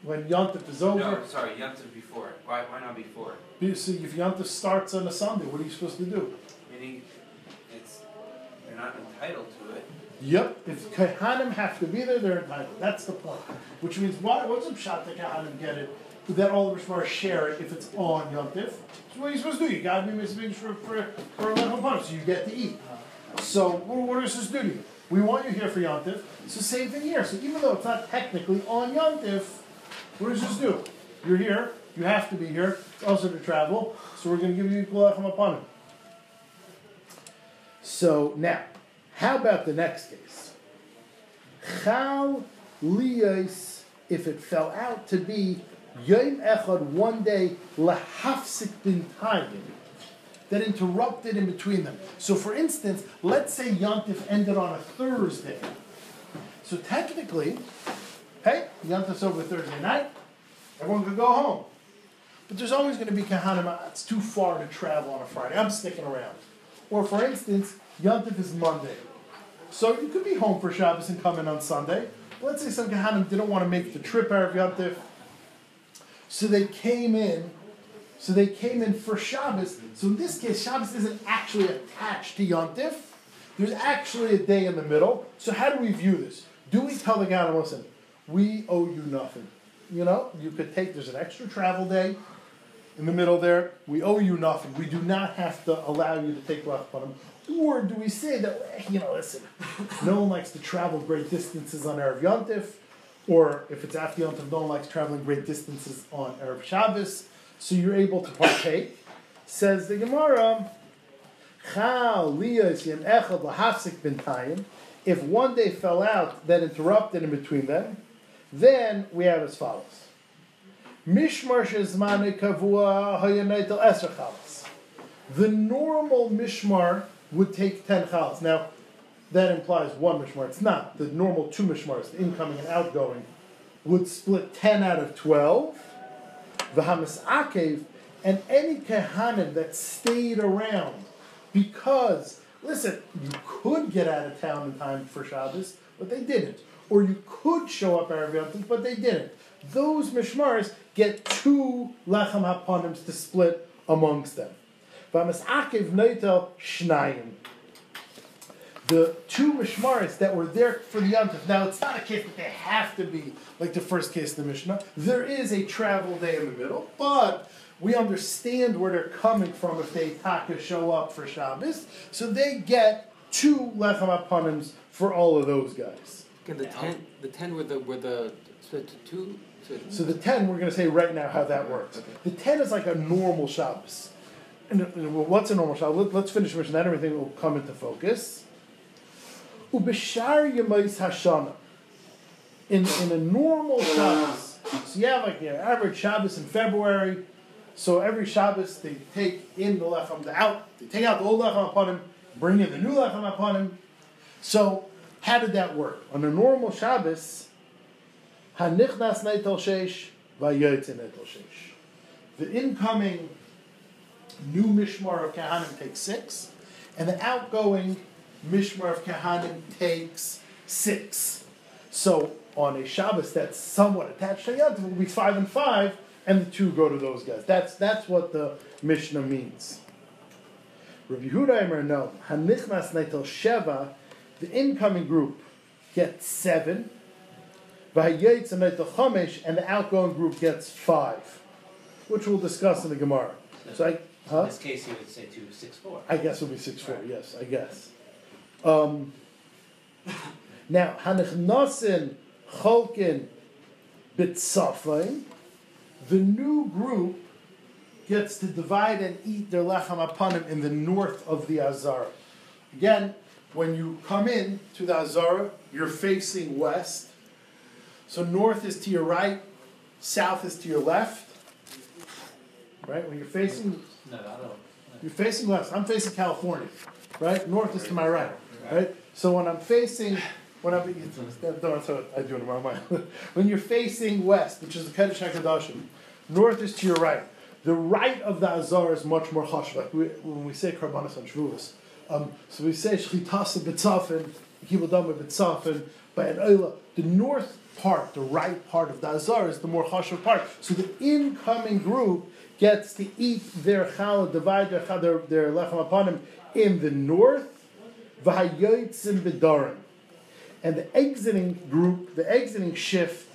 when Yontif is over, No, sorry, Yontif before. Why, why not before? so if Yontif starts on a Sunday, what are you supposed to do? Meaning, it's they're not entitled to. Yep. If Kahanim have to be there, they're entitled. That's the point. Which means, why, what's the shot that Kahanim get it? That all the Rishmar share it if it's on Yom Yontif. So what are you supposed to do? You got to be making for, for, for a level punch, so you get to eat. So what, what supposed to do to you? we want you here for Yom Yontif. So same thing here. So even though it's not technically on Yom Yontif, what does this do? You're here. You have to be here. It's also to travel. So we're going to give you equal upon him. So now, how about the next case? Chal liyos, if it fell out to be yom echad one day lahafsik bin tayim, that interrupted in between them. So, for instance, let's say Yontif ended on a Thursday. So technically, hey, Yontif's over Thursday night. Everyone could go home. But there's always going to be kahanim. It's too far to travel on a Friday. I'm sticking around. Or for instance, Yontif is Monday. So you could be home for Shabbos and come in on Sunday. Let's say some kahanim didn't want to make the trip out of Yontif. So they came in. So they came in for Shabbos. So in this case, Shabbos isn't actually attached to Yontif. There's actually a day in the middle. So how do we view this? Do we tell the guy, listen, we owe you nothing? You know, you could take, there's an extra travel day in the middle there. We owe you nothing. We do not have to allow you to take Lach him. Or do we say that, you know, listen, no one likes to travel great distances on Erev Yontif, or if it's after Yontif, no one likes traveling great distances on Erev Shabbos, so you're able to partake. Says the Gemara, if one day fell out that interrupted in between them, then we have as follows. The normal mishmar would take ten chalas. Now, that implies one mishmar. It's not. The normal two mishmars, the incoming and outgoing, would split ten out of twelve. V'hamas akev, and any kahanim that stayed around because, listen, you could get out of town in time for Shabbos, but they didn't. Or you could show up Erev Yom but they didn't. Those mishmars get two lechem haponims to split amongst them. V'amasakiv noitel shnayim. The two mishmaris that were there for the Yom Now, it's not a case that they have to be like the first case of the Mishnah. There is a travel day in the middle, but we understand where they're coming from if they taka show up for Shabbos. So they get two lechem aponims for all of those guys. Again, the ten, the ten were the were the so two. So, So the ten, we're going to say right now how that works. The ten is like a normal Shabbos. Uh, what's a normal Shabbos? Let, us finish mission. Then everything will come into focus. Ubishar Yemais Hashana. In in a normal Shabbos, so you have like your average Shabbos in February. So every Shabbos they take in the lechem, the out, they take out the old lechem upon him, bring in the new lechem upon him. So how did that work? On a normal Shabbos, hanichnas neitel sheish, vayotze neitel sheish. The incoming new mishmar of kahanim takes six, and the outgoing mishmar of kahanim takes six. So on a Shabbos that's somewhat attached to Yom, will be five and five and the two go to those guys. That's that's what the Mishnah means. Rabbi Yehuda no hanichnas neitel sheva, the incoming group gets seven. V'hayetz neitel chamesh, and the outgoing group gets five, which we'll discuss in the Gemara. So I, huh? In this case, you would say two, six, four. I guess it'll be six four. Yes, I guess. Um, now hanichnasin cholkin bitzafin the new group gets to divide and eat their lechem apanim in the north of the Azara. Again, when you come in to the Azara, you're facing west. So north is to your right, south is to your left. Right? When you're facing Don't. you're facing west. I'm facing California. Right? North is to my right. Right? So when I'm facing when I'm what I do my mind. when you're facing west, which is the Kodesh HaKodashim, north is to your right. The right of the Azar is much more hush. Like we, when we say Karbanas on Shavuos. Um, so we say Shchitasa B'tzafin, Kibudama B'tzafin, but in Oila, the north part, the right part of the Azar is the more chashuv part. So the incoming group gets to eat their challah, divide their, their, their lechem upon him in the north, v'hayotzim b'darim. And the exiting group, the exiting shift,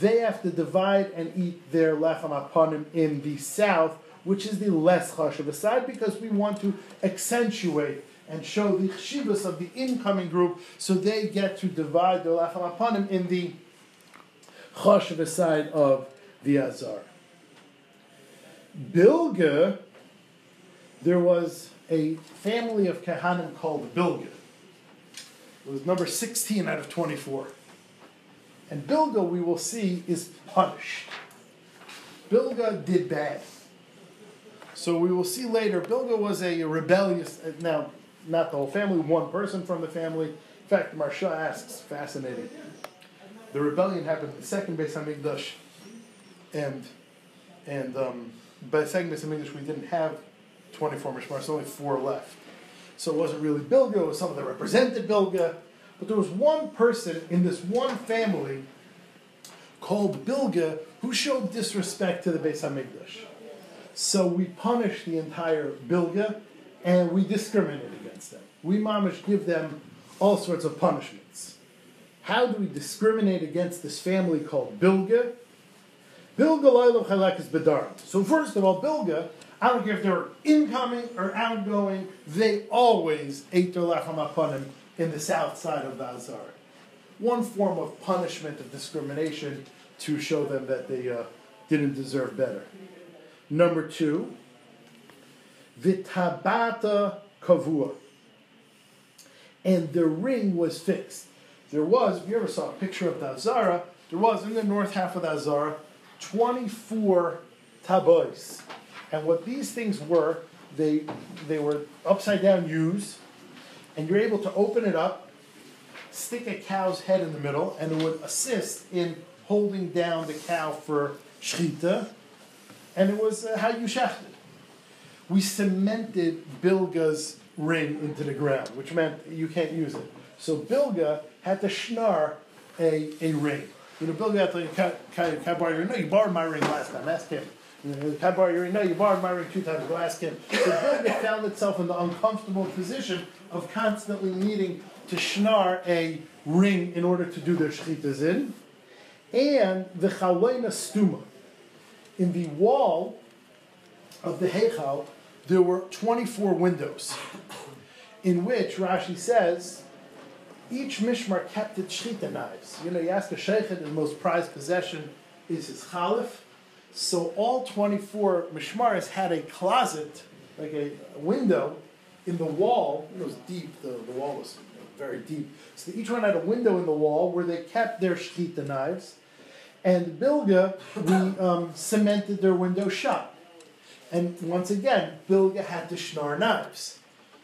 they have to divide and eat their lechem aponim in the south, which is the less chashav side, because we want to accentuate and show the chshivas of the incoming group, so they get to divide the lacham apanim in the chashav side of the azar. Bilga, there was a family of kahanim called Bilga. It was number 16 out of 24. And Bilga, we will see, is punished. Bilga did bad. So we will see later, Bilga was a rebellious, uh, now, not the whole family, one person from the family. In fact, Maharsha asks, fascinating. The rebellion happened in the second Beis Hamikdash, and and um, the second Beis Hamikdash we didn't have 24 Mishmar, so only four left. So it wasn't really Bilga, it was someone that represented Bilga. But there was one person in this one family called Bilga who showed disrespect to the Beis Hamikdash. So we punish the entire Bilga and we discriminate against them. We mamish give them all sorts of punishments. How do we discriminate against this family called Bilga? Bilga Lailo Chalek is Bedarim. So first of all, Bilga, I don't care if they're incoming or outgoing, they always ate their lechem apanim in the south side of the. One form of punishment of discrimination to show them that they uh, didn't deserve better. Number two, vitabata kavua. And the ring was fixed. There was, if you ever saw a picture of the Azara, there was in the north half of the Azara 24 tabois. And what these things were, they, they were upside down U's, and you're able to open it up, stick a cow's head in the middle, and it would assist in holding down the cow for shchita, and it was uh, how you shechted. We cemented Bilga's ring into the ground, which meant you can't use it. So Bilga had to schnar a, a ring. You know, Bilga had to, can, can, can I borrow your ring? No, you borrowed my ring last time. Ask him. You know, Can I borrow your ring? No, you borrowed my ring two times. Go ask him. So Bilga found itself in the uncomfortable position of constantly needing to schnar a ring in order to do their shchitas in. And the chaleina stuma. In the wall of the Heichal, there were 24 windows, in which Rashi says, each mishmar kept its shchita knives. You know, you ask a sheikhet, his most prized possession is his chalif. So all 24 mishmaris had a closet, like a window, in the wall. It was deep, the, the wall was very deep. So each one had a window in the wall where they kept their shchita knives. And Bilga, we um, cemented their window shut. And once again, Bilga had to schnar knives.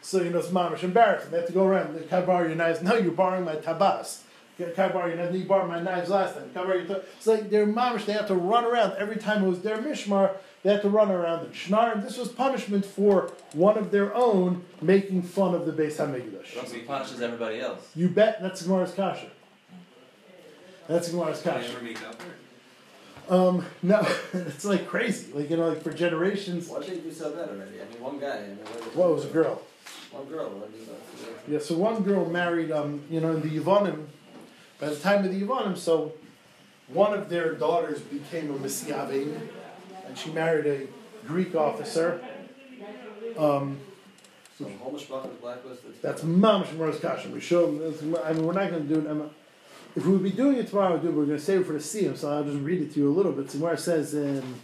So, you know, it's mamish embarrassing. They have to go around, can I borrow your knives? No, you're borrowing my tabas. Can I borrow your knives? No, you borrowed my knives last time. Can I borrow your tab-" It's like they're mamish, they have to run around. Every time it was their mishmar, they had to run around and schnar. This was punishment for one of their own making fun of the Beis HaMikdash. Russell punishes everybody else. You bet that's Gemara's kasha. That's Gemara's Can I kasha. ever make up for? Um, no, it's like crazy. Like, you know, like for generations. What did they do so bad already? I mean, one guy. I mean, what, Well, it was a girl. One girl. What did they do? Yeah, so one girl married, um, you know, in the Yavonim, by the time of the Yavonim, so one of their daughters became a Messiavim, and she married a Greek officer. Um, So whole mishpacha blacklisted. that's Mamash Morris Kasha. We show them, I mean, we're not going to do it. I'm- If we would be doing it tomorrow, it. we're going to save it for the Siyum, so I'll just read it to you a little bit. Gemara says, um,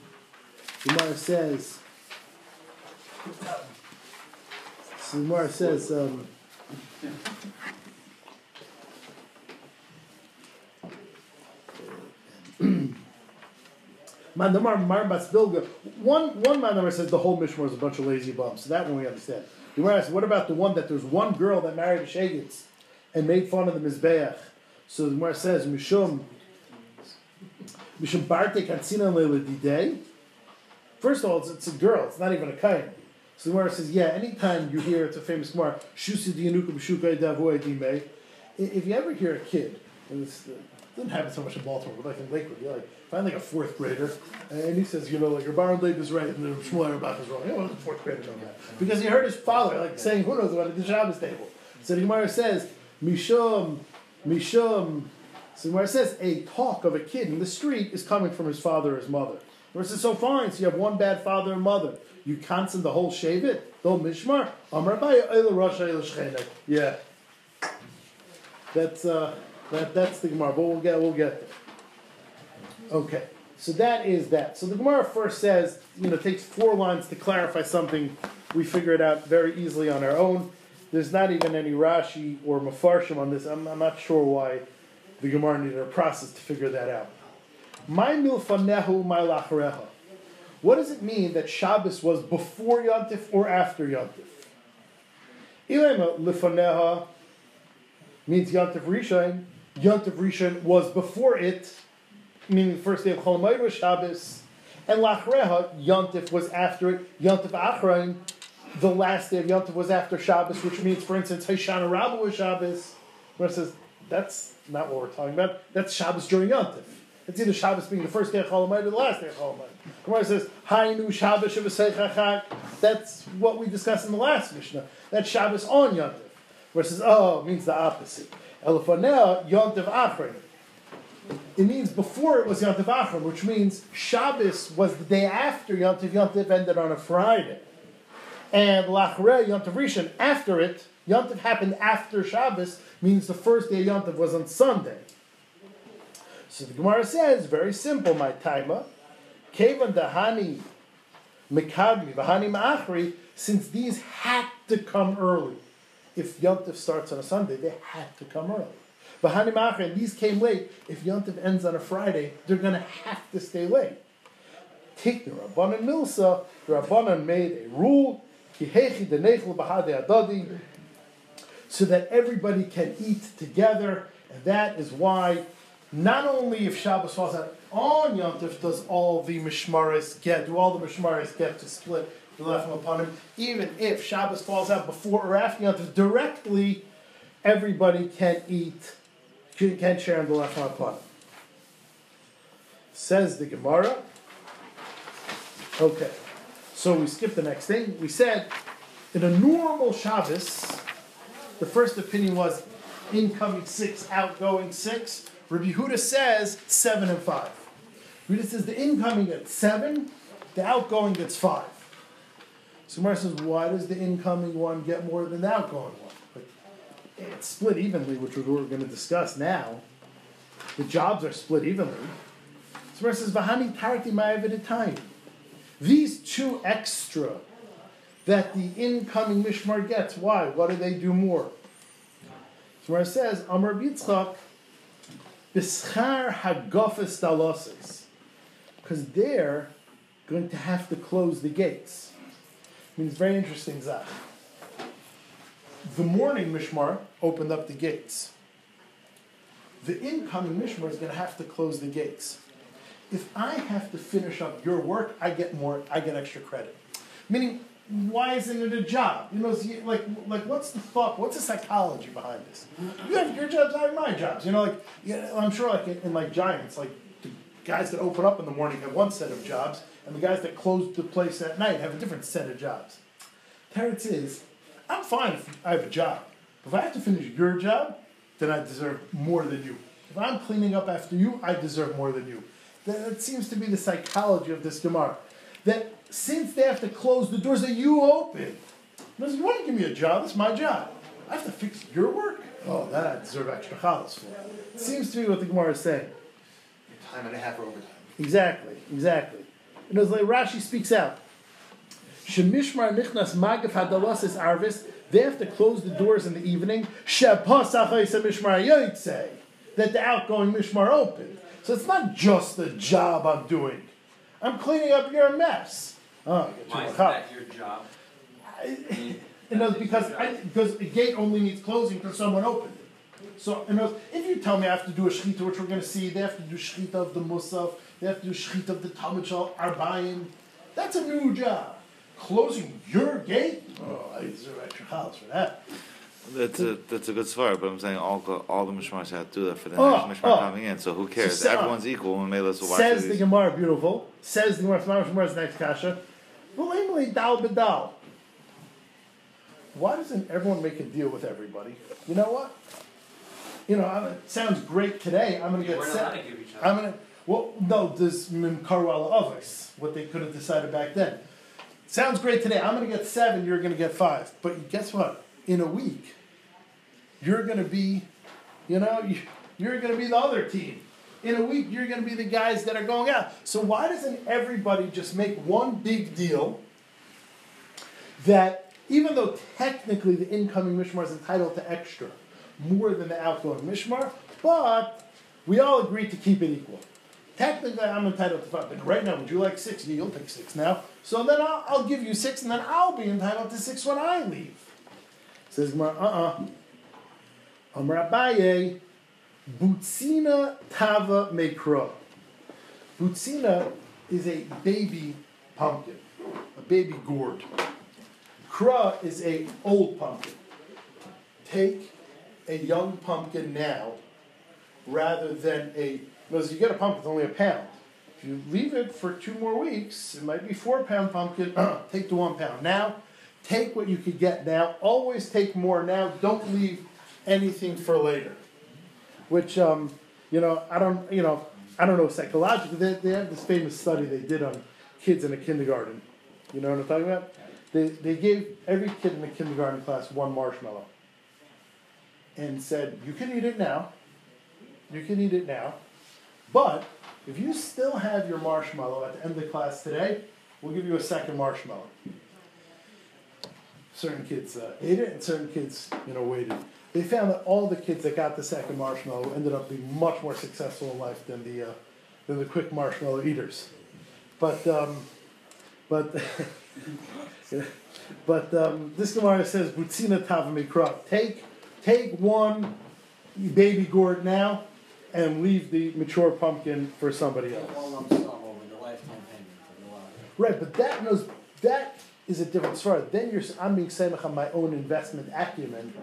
Gemara says, so Gemara says, um, Mandamar Marbas Bilga. One one Mandamar says the whole Mishmar is a bunch of lazy bums. So that one we understand. The Gemara asks, what about the one that there's one girl that married a Shagitz and made fun of the Mizbeach? So the Gemara says, Mishum Mishum Barte Katsina Leila First of all, it's, it's a girl, it's not even a kain. So the Gemara says, yeah, anytime you hear, it's a famous Gemara, Shusi Dianuka B'shukai Davoy Dime, if you ever hear a kid, and this uh, doesn't happen so much in Baltimore, but like in Lakewood, you're like, find like a fourth grader, and he says, you know, like your Baron Leib is right, and the Shmuel Auerbach is wrong. You know, the fourth grader know that. Because he heard his father, like, saying, who knows about it, the Shabbos table. So the Gemara says, Mishum, Mishum, so the Gemara says, a talk of a kid in the street is coming from his father or his mother. Says, so fine, so you have one bad father and mother. You cancel the whole Shavit, whole Mishmar. Amar Shchenek. Yeah. That's, uh, that, that's the Gemara, but we'll get, we'll get there. Okay, so that is that. So the Gemara first says, you know, takes four lines to clarify something. We figure it out very easily on our own. There's not even any Rashi or Mefarshim on this. I'm, I'm not sure why the Gemara needed a process to figure that out. My milfanehu, my. What does it mean that Shabbos was before Yontif or after Yontif? Ilema lifaneha means Yontif Rishon. Yontif Rishon was before it, meaning the first day of Chol was Shabbos. And Lachreha, Yontif was after it. Yontif Achron, the last day of Yontif was after Shabbos, which means, for instance, Hoshana Rabbah was Shabbos. Where it says, that's not what we're talking about. That's Shabbos during Yontif. It's either Shabbos being the first day of Chol Hamoed or the last day of Chol Hamoed. Gemara says, Hainu Shabbos Shavasei That's what we discussed in the last Mishnah. That's Shabbos on. Where it says, oh, means the opposite. Elifanel Yontif Achron. It means before it was Yontif Achron, which means Shabbos was the day after Yontif. Yontif ended on a Friday. And Lachre Yontif Rishon, after it, Yom Yontif happened after Shabbos, means the first day of Yontif was on Sunday. So the Gemara says, very simple, my taima. Kevan dahani mekadmi v'hani ma'achri, since these had to come early. If Yontif starts on a Sunday, they had to come early. V'hani ma'achri, and these came late. If Yontif ends on a Friday, they're going to have to stay late. Take the Rabbanan Milsa, the Rabbanan made a rule, kihechi denechel b'hadei adadi, so that everybody can eat together, and that is why not only if Shabbos falls out on Yom Tov does all the Mishmaris get, do all the Mishmaris get to split the Lechem upon him, even if Shabbos falls out before or after Yom Tov, directly everybody can eat, can, can share in the Lechem upon him. Says the Gemara. Okay, so we skip the next thing. We said in a normal Shabbos, the first opinion was incoming six, outgoing six. Rabbi Huda says seven and five. Huda says the incoming gets seven, the outgoing gets five. So Gemara says, why does the incoming one get more than the outgoing one? But it's split evenly, which we're going to discuss now. The jobs are split evenly. So Gemara says, Vahani tarti time. These two extra that the incoming Mishmar gets, why? What do they do more? So Gemara says, Amar Yitzchak, Bischar hagofes daloses. Because they're going to have to close the gates. I mean, it's very interesting, Zach. The morning Mishmar opened up the gates. The incoming Mishmar is going to have to close the gates. If I have to finish up your work, I get more, I get extra credit. Meaning, why isn't it a job? You know, like, like what's the thought? What's the psychology behind this? You have your jobs, I have my jobs. You know, like, yeah, I'm sure, like in, in like Giants, like the guys that open up in the morning have one set of jobs, and the guys that close the place at night have a different set of jobs. Terrence is, I'm fine if I have a job. If I have to finish your job, then I deserve more than you. If I'm cleaning up after you, I deserve more than you. That seems to be the psychology of this Gemara. That since they have to close the doors that you open, listen, you want to give me a job? That's my job. I have to fix your work? Oh, that I deserve extra chalas for. It seems to be what the Gemara is saying. Time and a half overtime. Exactly, exactly. And as like Rashi speaks out, Shemishmar nichnas magaf hadalasis arvis. They have to close the doors in the evening. That the outgoing mishmar opened. So it's not just the job I'm doing. I'm cleaning up your mess. Oh, I get Why is much that your job? You know, because I, because a gate only needs closing because someone opened it. So, you know, if you tell me I have to do a shechita, which we're going to see, they have to do shechita of the musaf, they have to do shechita of the tamid shal arbayim. That's a new job. Closing your gate? Oh, I deserve extra house for that. That's a that's a good svar, but I'm saying all the all the mishmars have to do that for the Oh, next mishmar oh. coming in. So who cares? So, uh, Everyone's equal when Melas will watch Says the these. Gemara, beautiful. Says the Gemara, Gemara, Gemara's next kasha. Dal b'dal. Why doesn't everyone make a deal with everybody? You know what? You know, I'm, it sounds great today. I'm going to get set. allowed to give each other. I'm gonna Well, no, this Mimkaru ala Avos, what they could have decided back then. Sounds great today. I'm going to get seven, you're going to get five. But guess what? In a week, you're going to be, you know, you're going to be the other team. In a week, you're going to be the guys that are going out. So why doesn't everybody just make one big deal that even though technically the incoming Mishmar is entitled to extra more than the outgoing Mishmar, but we all agreed to keep it equal. Technically, I'm entitled to five. But right now, would you like six? You'll take six now. So then I'll, I'll give you six, and then I'll be entitled to six when I leave. Says Gemara, uh-uh. Amar Abaye, Butsina Tava Mekra. Butsina is a baby pumpkin, a baby gourd. Kra is a old pumpkin. Take a young pumpkin now, rather than a. Because you get a pumpkin, it's only a pound. If you leave it for two more weeks, it might be four pound pumpkin. take the one pound now. Take what you could get now. Always take more now. Don't leave anything for later. Which, um, you know, I don't, you know, I don't know psychologically. They, they have this famous study they did on kids in a kindergarten. You know what I'm talking about? They, they gave every kid in the kindergarten class one marshmallow and said, You can eat it now. You can eat it now. But if you still have your marshmallow at the end of the class today, we'll give you a second marshmallow. Certain kids uh, ate it, and certain kids, you know, waited. They found that all the kids that got the second marshmallow ended up being much more successful in life than the uh, than the quick marshmallow eaters. But um, but but um, this Gemara says Butzina Tava Mikra. Take take one baby gourd now and leave the mature pumpkin for somebody else. One lump sum over the lifetime payment for the lot. Right, but that knows that is a different story. Then you're I'm being semach on my own investment acumen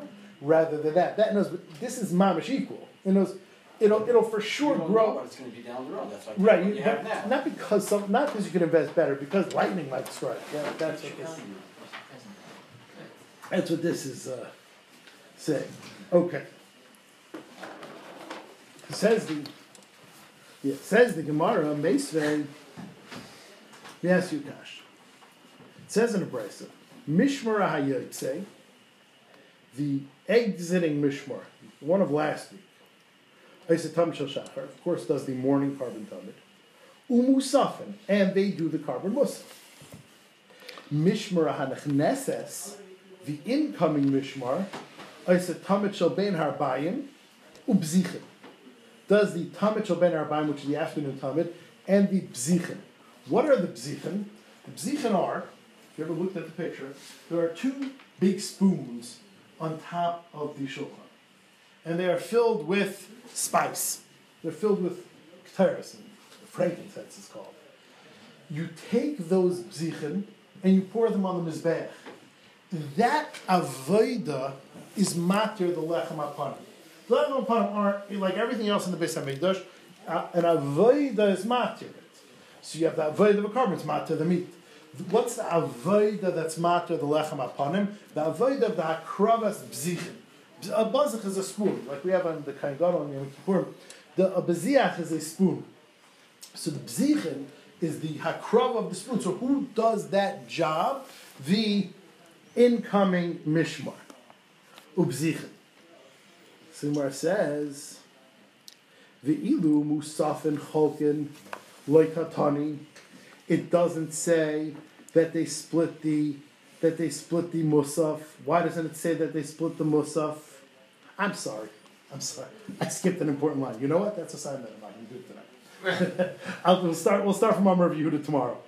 rather than that. That knows this is mamish equal. It knows it'll it'll for sure You don't know grow. what it's gonna be down the road, that's why Right, you you, have not, now. not because some, not because you can invest better, because lightning might strike. Yeah, that's what this. That's what this is uh, saying. Okay. Says the yeah, says the Gemara on Meisvei. Let me you, Kash. It says in the Brisa, Mishmar Hayotze, the exiting Mishmar, one of last week. Isatam Shachar, of course, does the morning korban tamid. Umusafin, and they do the korban musaf. Mishmar Hanechneses, the incoming Mishmar, Isatamit Shel Ben Harbayim, Ubzichim. Does the Tamid Shel Ben Harbayim, which is the afternoon Tamid, and the Bzichim. What are the Bzichim? The Bzichim are, if you ever looked at the picture, there are two big spoons on top of the shulchan and they are filled with spice. They're filled with keteris frankincense is called. You take those bzichim and you pour them on the mizbeach. That avoida is matir the lechem apanim. The lechem apanim aren't like everything else in the Beis Hamikdash. Uh, an avoida is matir it. So you have the avoida of a korban, it's matir the meat. What's the avoida that's matir the lechem upon him? The avoida of the hakravas bzichim. A bazach is a spoon, like we have on the Kain and Yom Kippur. The a is a spoon. So the bzichin is the hakrav of the spoon. So who does that job? The incoming mishmar. Ubzichin. Simar says, the ilu musafin cholkin loikatani. It doesn't say that they split the that they split the musaf. Why doesn't it say that they split the musaf? I'm sorry. I'm sorry. I skipped an important line. You know what? That's a sign that I'm not going to do it tonight. I'll, we'll start. We'll start from Amar Yehuda tomorrow.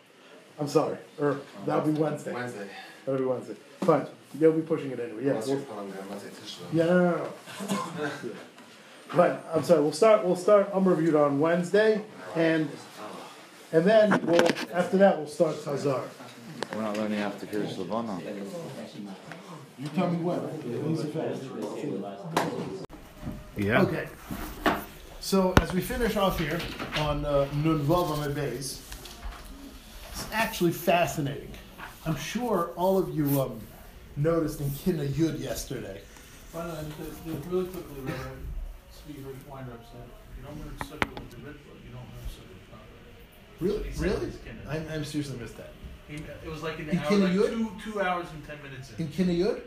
I'm sorry, or that'll be Wednesday. Wednesday. That'll be Wednesday. Fine. You'll be pushing it anyway. Yeah. We'll, you're calling them, let's yeah. No. No. no. But I'm sorry. We'll start. We'll start Amar Yehuda on Wednesday, and and then we'll after that we'll start Tazar. We're not learning after Kiddush Levana. You tell me when. Yeah. Okay. So as we finish off here on uh, Nun Vav Amud Beis, it's actually fascinating. I'm sure all of you um, noticed in Kinna Yud yesterday. By the way, the- the- really quickly, Reverend Speaker Weinreb said, you don't learn sukkah with the ritual, you don't learn sukkah Really? He Really? I'm, I'm seriously missed that. He, it was like an In hour, like Kinna two two hours and ten minutes in. In Kinayud?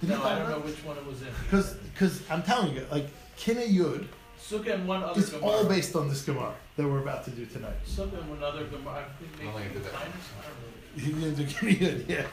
Did no, I don't know which one it was in. Because because I'm telling you, like Kinayud Sukkah and one other is Gemara. all based on this Gemara that we're about to do tonight. Sukkah and one other Gemara. I think I don't think maybe it did that. Titus? I don't know. He didn't do Kinayud, yeah.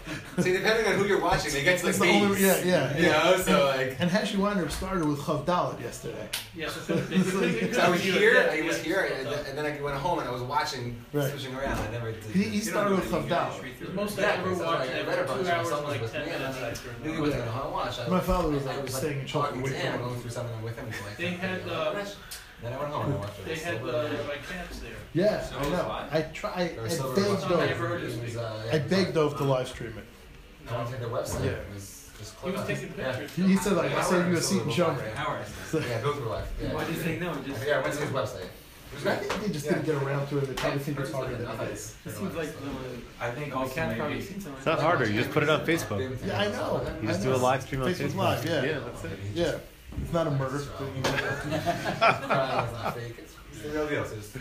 See, depending on who you're watching, they get to the That's the only- beats. yeah, yeah, You yeah. know, so like. And Hashi Weiner started with Chav Dalet yesterday. Yeah, so it could've- it could've- it So I was here, I was here, and then, I went home and I was watching, Right. switching around. I never did. He, he started with it, Chav you Dalet. The most I Yeah, ever watched I read a bunch of hours songs and like with ten minutes I was after like, another. He wasn't gonna watch. My father was I like was staying in Chalk talking away to him, going through something with him. They had, minutes. uh, Then I went home and I watched it. They had Silver- uh, Rabbi Katz there. Yeah, So I know. I. I try. I, or I Silver begged Rush. I Dove. never heard It of was, uh, yeah, I it begged like- Dove to live stream it. Going to their website. Yeah. It was just He was click on taking it. Yeah. pictures. He, he said like Yeah, I saved you a seat in Silver Shomer. Rush. Hours. So, Yeah, go through life. Yeah. Why did you say no? Just Yeah, I went to his website. I think they just didn't get around to it. They probably think it's harder than it Nice. is. It seems like the. I think the also cat probably maybe seen someone. It's not harder. You just put it on Facebook. Yeah, I know. You I just do a live stream on Facebook Facebook. Live, yeah. Yeah, that's it. Yeah, it's not a murder. It's not fake. It's, it's the real deal. It's just,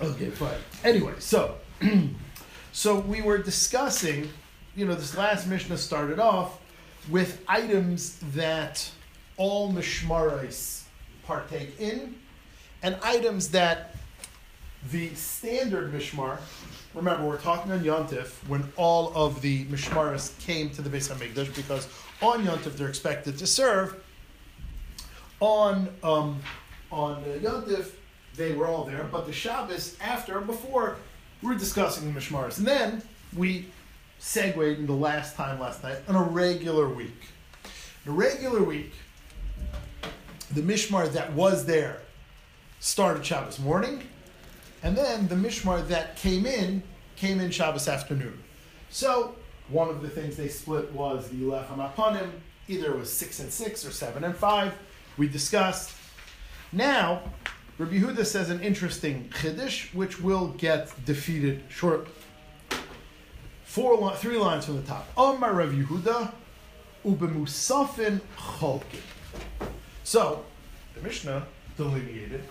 Okay, fine. Anyway, so so we were discussing, you know, this last Mishnah started off with items that all Mishmarais partake in, and items that the standard Mishmar. Remember, we're talking on Yontif when all of the Mishmaris came to the Beis Hamikdash because on Yontif they're expected to serve. On um, on uh, Yontif they were all there, but the Shabbos after before we are discussing the Mishmaris. and then we segued into last time last night on a regular week. In a regular week, the Mishmar that was there started Shabbos morning, and then the Mishmar that came in came in Shabbos afternoon. So one of the things they split was the Lechem Aponim. Either it was six and six or seven and five. We discussed. Now, Rabbi Yehuda says an interesting chiddush, which will get defeated shortly. Four, three lines from the top. Omar Rav Yehuda, ubemusafin cholkin. So, the Mishnah delineated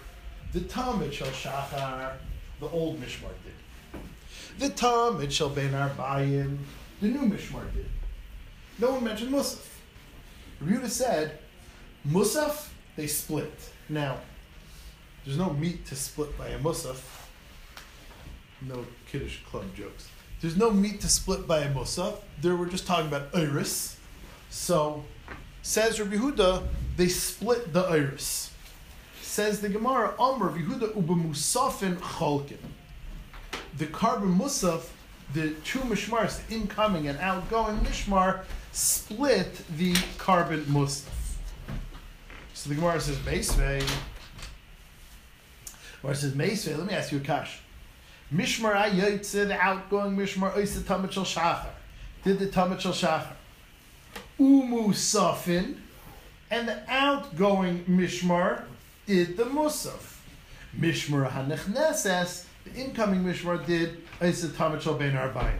the Tamid shall shachar, the old Mishmar did. The Tamid shall ben arbayim, the new Mishmar did. No one mentioned Musaf. Rabbi Yehuda said, Musaf, they split. Now, there's no meat to split by a musaf. No kiddush club jokes. There's no meat to split by a musaf. There we're just talking about iris. So, says Rabbi Yehuda, they split the iris. Says the Gemara, Amr Rabbi Yehuda ubemusafin cholkin. The korban musaf, the two mishmars, the incoming and outgoing mishmar, split the korban musaf. So the Gemara says, Meisvei. Gemara says, Meisvei, let me ask you a kash. Mishmar ayoytze, the outgoing mishmar, oise tamat shel shachar. Did the tamat shel shachar. Umu safin, and the outgoing mishmar did the musaf. Mishmar hanechneses, the incoming mishmar did oise tamat shel ben arbayim.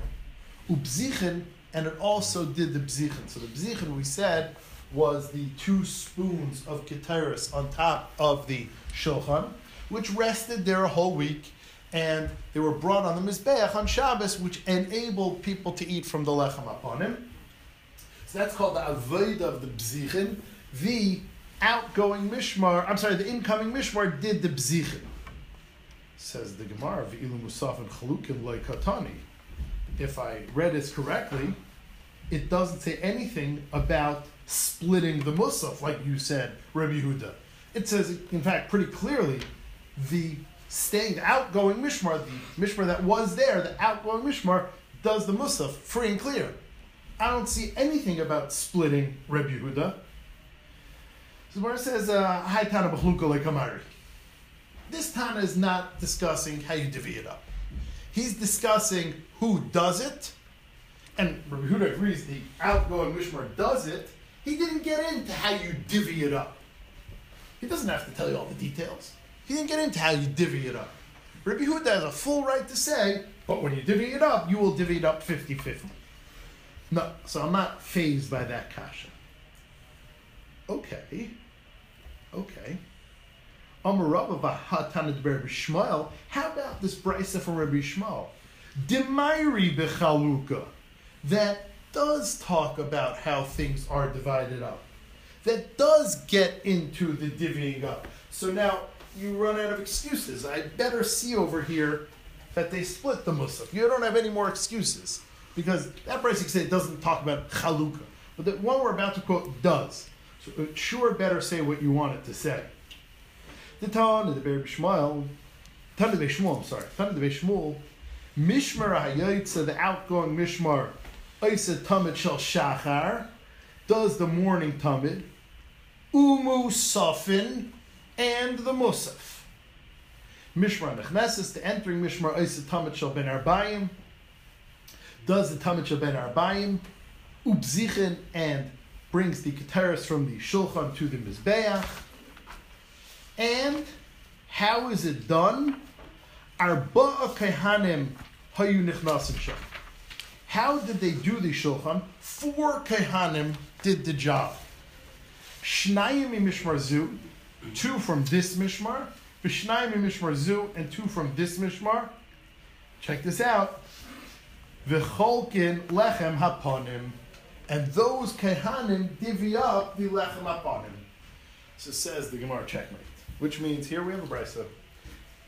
Ubzichen, and it also did the bzichen. So the bzichen we said was the two spoons of ketiris on top of the shulchan, which rested there a whole week, and they were brought on the mizbeach on Shabbos, which enabled people to eat from the lechem upon him. So that's called the avoid of the bzichen. The outgoing mishmar, I'm sorry, the incoming mishmar did the bzichen. Says the Gemara, "V'ilu musaf and chalukim katani." If I read this correctly, it doesn't say anything about splitting the musaf, like you said, Rabbi Yehuda. It says, in fact, pretty clearly, the staying, the outgoing mishmar, the mishmar that was there, the outgoing mishmar, does the musaf free and clear. I don't see anything about splitting Rabbi Yehuda. It says, uh, "Hi Tana b'chluka lekamari." This Tana is not discussing how you divvy it up. He's discussing who does it, and Rabbi Yehuda agrees the outgoing Mishmar does it. He didn't get into how you divvy it up. He doesn't have to tell you all the details. He didn't get into how you divvy it up. Rabbi Yehuda has a full right to say, but when you divvy it up, you will divvy it up 50-50. No, so I'm not phased by that kasha. Okay. Okay. Amar Rabba v'hatana de Rabbi Shmuel. How about this brisa from Rabbi Shmuel? Demairi bechaluka. That does talk about how things are divided up. That does get into the divvying up. So now you run out of excuses. I better see over here that they split the musaf. You don't have any more excuses because that brisa say doesn't talk about chaluka, but the one we're about to quote does. So it sure better say what you want it to say. The Tan of the Be'er B'Shmuel, Tan of the I'm sorry, Tan of the Shmuel, Mishmar HaYotza, the outgoing Mishmar, Isa Tamid Shel Shachar, does the morning Tamid, Umu Safin, and the Musaf. Mishmar Nechnesis, the entering Mishmar Isa Tamid Shel Ben Arbayim, does the Tamid Shel Ben Arbayim, Ubzichen, and brings the Keteris from the Shulchan to the Mizbeach. And how is it done? Arba'a Kehanim Hayu Nichnasim Shem. How did they do the Shulchan? Four Kehanim did the job. Shnayim Mishmar Zu, two from this Mishmar, Vishnayim Mishmar Zu, and two from this Mishmar. Check this out. V'cholkin lechem haponim. And those kehanim divvy up the lechem haponim. So says the Gemara checkmate. Which means here we have a brisa,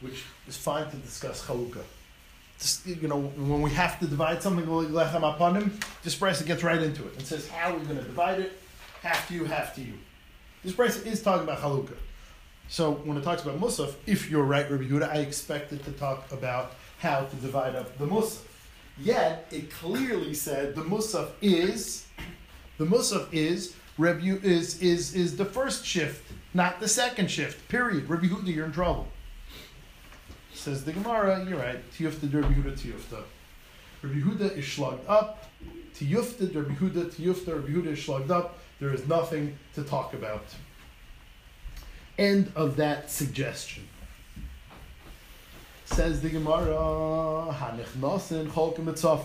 which is fine to discuss chalukah. You know, when we have to divide something like lechem haponim, this brisa gets right into it and says how are we're going to divide it. Half to you, half to you. This brisa is talking about chalukah. So when it talks about musaf, if you're right, Rabbi Yehuda, I expect it to talk about how to divide up the musaf. Yet it clearly said the musaf is the musaf is Rabbi is is is the first shift, not the second shift. Period. Rabbi Yehuda, you're in trouble. Says the Gemara, you're right. Tiyufta Rabbi Yehuda tiyufta. Rabbi Yehuda is slugged up. Tiyufta Rabbi Yehuda tiyufta Rabbi Yehuda is slugged up. There is nothing to talk about. End of that suggestion. Says the Gemara, Hanichnasin Cholkim.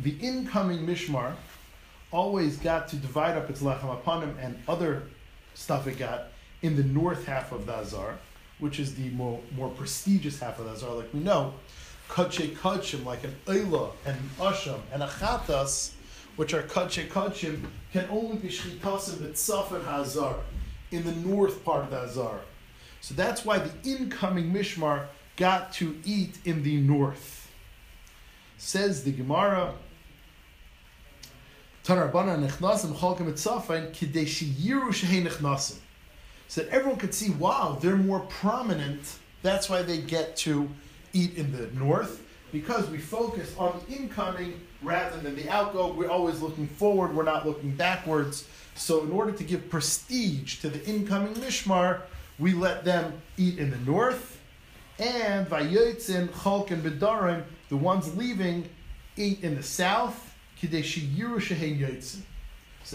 The incoming Mishmar always got to divide up its lechem upon him and other stuff it got in the north half of the Azar, which is the more, more prestigious half of the Azar, like we know. Kache Kachim, like an Eila and Asham and a Chatas, which are Kache Kachim, can only be Shchitasim Mitzafen Hazar, in the north part of the Azar. So that's why the incoming Mishmar got to eat in the north. Says the Gemara, Tanarbana nechnasim chalkim etzafain kidei sheyiru shehei nechnasim. So that everyone could see, wow, they're more prominent. That's why they get to eat in the north because we focus on the incoming rather than the outgo. We're always looking forward. We're not looking backwards. So in order to give prestige to the incoming mishmar, we let them eat in the north, and vayotzin chalkin bedarim, the ones leaving, eat in the south. So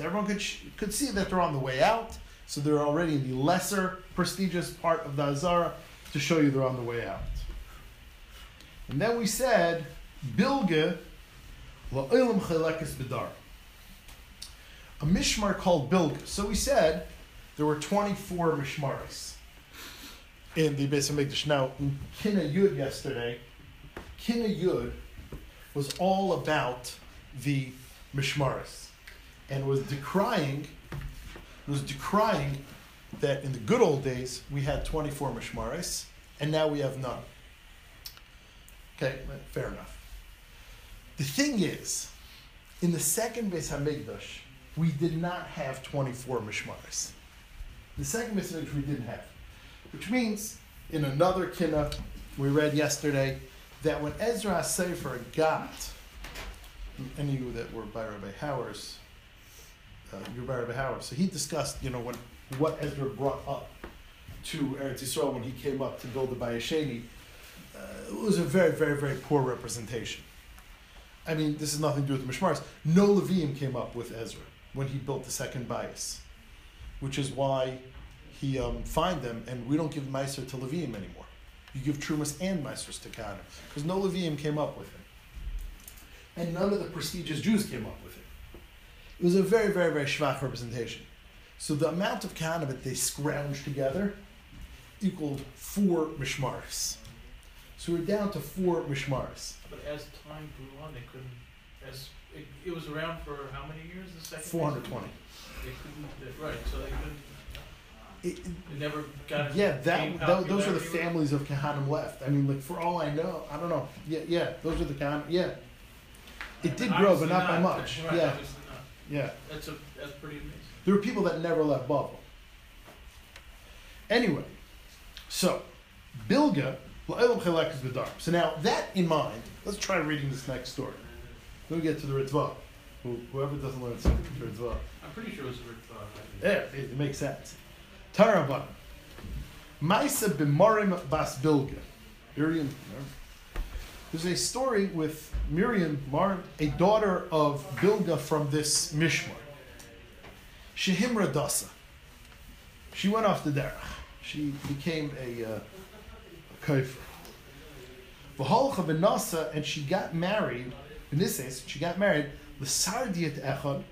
everyone could, could see that they're on the way out. So they're already in the lesser prestigious part of the Azara to show you they're on the way out. And then we said, Bilga la'olam chelekes bedar. A mishmar called Bilga. So we said there were 24 mishmaris in the Beis Hamikdash. Now, in Kina Yud yesterday, Kina Yud was all about the Mishmaris and was decrying was decrying that in the good old days we had 24 Mishmaris and now we have none. Okay, fair enough. The thing is, in the second Beis Hamikdash, we did not have 24 Mishmaris. The second Beis Hamikdash we didn't have. Which means, in another Kina we read yesterday, that when Ezra Sefer got any of you that were by Rabbi Howers, uh. So he discussed, you know, when what Ezra brought up to Eretz Yisrael when he came up to build the Bayesheni. Uh, it was a very, very, very poor representation. I mean, this has nothing to do with the Mishmaris. No Levium came up with Ezra when he built the second bias, which is why he um, fined them, and we don't give Meiser to Levium anymore. You give Trumas and Meisers to Kana, because no Levium came up with it and none of the prestigious Jews came up with it. It was a very, very, very schwach representation. So the amount of that they scrounged together equaled four mishmaris. So we're down to four mishmaris. But as time grew on, they couldn't, as, it, it was around for how many years, the second? Four hundred twenty. They couldn't, right, so they couldn't, It, they never got. yeah, that tho- those are the families of Kahanim left. I mean, like for all I know, I don't know. Yeah, yeah, those are the Kahanim. Yeah, it did grow, but Obviously not by much. Right, Yeah, not. Yeah. That's a, that's pretty amazing. There were people that never left Bavel. Anyway, so Bilga, is. So now that in mind, let's try reading this next story. Then we get to the Ritva. Whoever doesn't learn something, the Ritva. I'm pretty sure it was a Rick Yeah, it, it makes sense. Taraban. Maisa b'marim bas Bilga. Miriam. There's a story with Miriam, a daughter of Bilga from this Mishmar. Shehimra Dasa. She went off the derech. She became a, uh, a kofer. V'holcha v'nasa, and she got married. In this case, she got married l'sardiat echad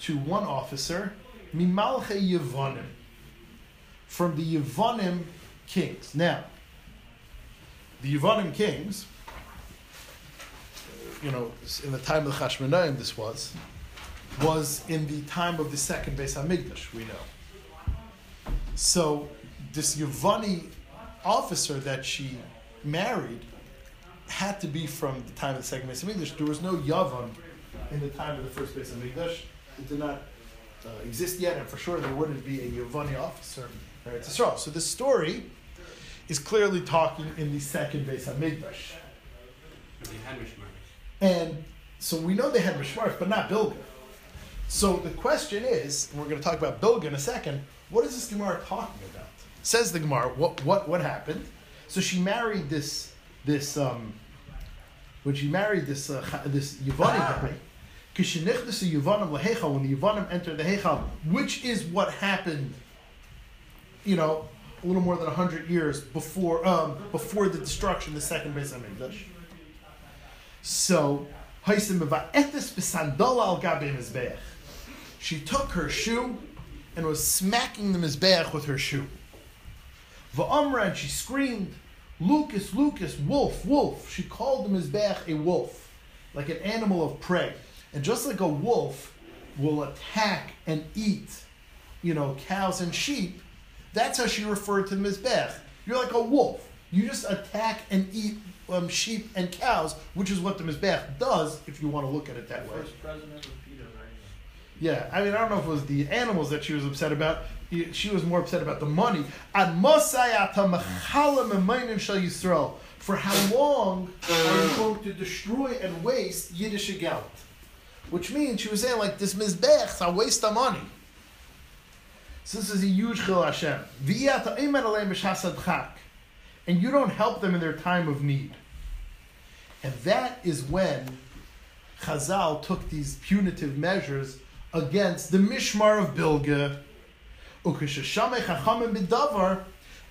to one officer, mimalche Yevonim, from the Yevonim kings. Now, the Yevonim kings, you know, in the time of the Chashmonaim, this was, was in the time of the second Beis Hamikdash. We know. So, this Yevoni officer that she married had to be from the time of the second Beis Hamikdash. There was no Yavon in the time of the first Beis Hamikdash. It did not uh, exist yet, and for sure there wouldn't be a Yevoni officer. in Eretz. So this story is clearly talking in the second Beis Hamikdash. And so we know they had Mishmarch, but not Bilga. So the question is, and we're going to talk about Bilga in a second, what is this Gemara talking about? Says the Gemara, what, what, what happened? So she married this, this um, when she married this, uh, this Yevani guy, Yevanim lehechal, when the Yevanim entered the Hechal, which is what happened, you know, a little more than hundred years before, um, before the destruction of the second Beis Hamikdash. So. She took her shoe and was smacking the mizbeach with her shoe. Va'amra and she screamed, Lukos, Lukos, wolf, wolf. She called the mizbeach a wolf, like an animal of prey. And just like a wolf will attack and eat, you know, cows and sheep, that's how she referred to the mizbeach. You're like a wolf. You just attack and eat um, sheep and cows, which is what the mizbeach does, if you want to look at it that way. First president of PETA, right? Yeah, I mean, I don't know if it was the animals that she was upset about. She was more upset about the money. Ad mosayata mechalam emaynin shel Yisrael. For how long are you going to destroy and waste Yiddish geld? Which means she was saying like this mizbech, a waste of money. So this is a huge chil Hashem. And you don't help them in their time of need. And that is when Chazal took these punitive measures against the Mishmar of b'davar,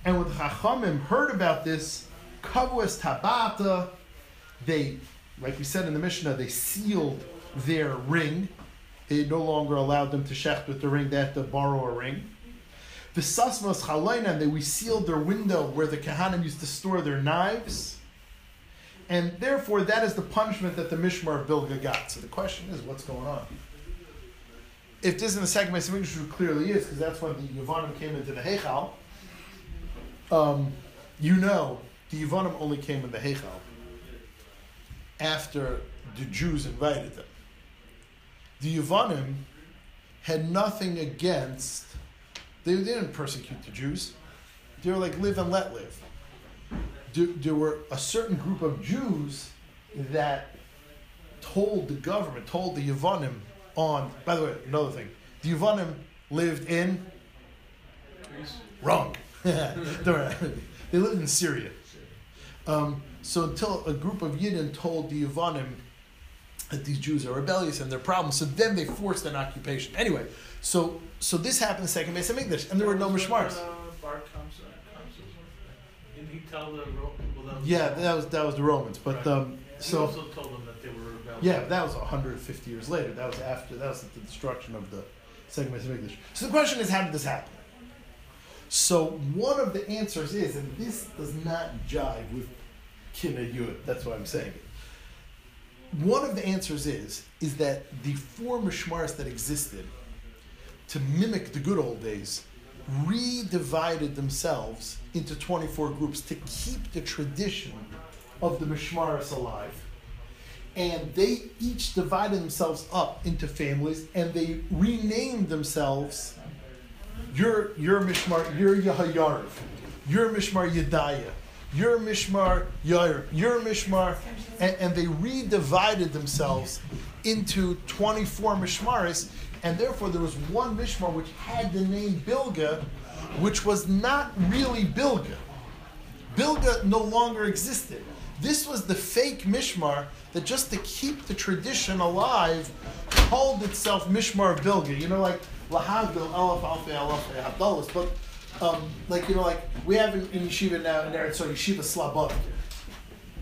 and when the Chachamim heard about this, Kavuas Tabata, they, like we said in the Mishnah, they sealed their ring. They no longer allowed them to shecht with the ring; they had to borrow a ring. The Sasmas Chalaina, they we sealed their window where the Kahanim used to store their knives. And therefore, that is the punishment that the Mishmar of Bilga got. So the question is, what's going on? If this is in the second Beis Hamikdash, it clearly is, because that's when the Yavanim came into the Heichal. Um, you know, the Yavanim only came in the Heichal after the Jews invited them. The Yavanim had nothing against, they, they didn't persecute the Jews. They were like, live and let live there, there were a certain group of Jews that told the government, told the Yavanim on. By the way, another thing, the Yavanim lived in wrong. they they lived in Syria. Um, so until a group of Yidden told the Yavanim that these Jews are rebellious and they're problems, so then they forced an occupation. Anyway, so so this happened in second Beis Hamikdash, and there were no mishmars. Bar Kamsa- Kamsa- Didn't he tell the Ro- well, Yeah, that was that was the Romans, but um, He so. also told them that they were rebellious. Yeah, that was 150 years later. That was after, that was the destruction of the second Beis Hamikdash. So the question is, how did this happen? So one of the answers is, and this does not jive with Kina Yud, that's why I'm saying it. One of the answers is, is that the four Mishmaris that existed to mimic the good old days re-divided themselves into 24 groups to keep the tradition of the Mishmaris alive. And they each divided themselves up into families and they renamed themselves you're, you're Mishmar, you're Yehoyariv, you're Mishmar Yedaya, you're Mishmar Yair, you're Mishmar, and, and they redivided themselves into 24 Mishmaris, and therefore there was one Mishmar which had the name Bilga, which was not really Bilga. Bilga no longer existed. This was the fake Mishmar that just to keep the tradition alive called itself Mishmar Bilga. You know, like Lahagdil, Aleph, Alpha, Aleph, Havdalas, but um, like, you know, like we have in, in Yeshiva now, in Eretz, so Yeshiva Slabodka,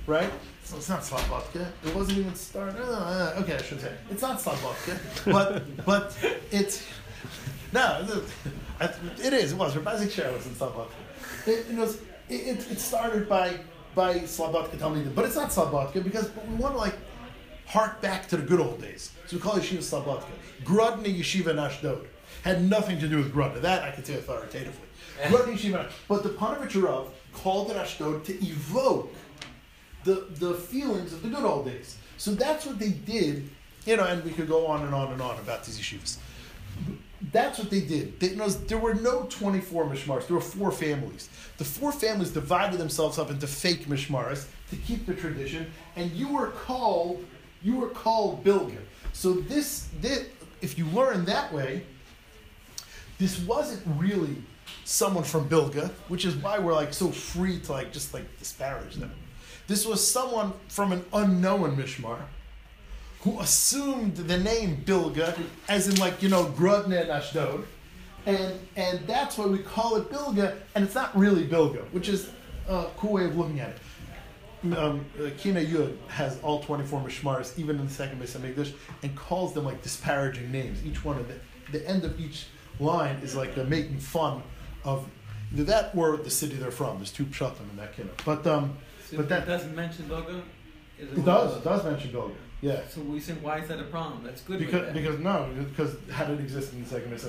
right? So it's not Slabodka. It wasn't even started. Uh, okay, I should say. It's not Slabodka, but, but it's, no, it, it is, it was. Rabbi Share was in Slabodka. It, it was, it, it, started by, by Slabodka Talmidim, but it's not Slabodka because we want to like hark back to the good old days. So we call Yeshiva Slabodka. Grudny Yeshiva in Ashdod. Had nothing to do with Grudna. That I can say authoritatively. Grudny Yeshiva. But the Panovich called it Ashdod to evoke the, the feelings of the good old days. So that's what they did, you know, and we could go on and on and on about these yeshivas. That's what they did. They, you know, there were no 24 mishmars. There were four families. The four families divided themselves up into fake mishmaras to keep the tradition, and you were called, you were called Bilga. So this, this, if you learn that way, this wasn't really someone from Bilga, which is why we're like so free to like just like disparage them. This was someone from an unknown Mishmar who assumed the name Bilga, as in like, you know, and Ashdod. And and that's why we call it Bilga, and it's not really Bilga, which is a cool way of looking at it. Um, uh, Kina Yud has all 24 Mishmars, even in the second Hamikdash, and calls them like disparaging names. Each one of the, the end of each line is like uh, making fun of that or the city they're from. There's two pshatim in that kina. But um, But it that- doesn't mention Bilga? Is it does it does mention Bilga. Yeah. So we say, why is that a problem? That's good Because, because no, because how did it exist in the second? Because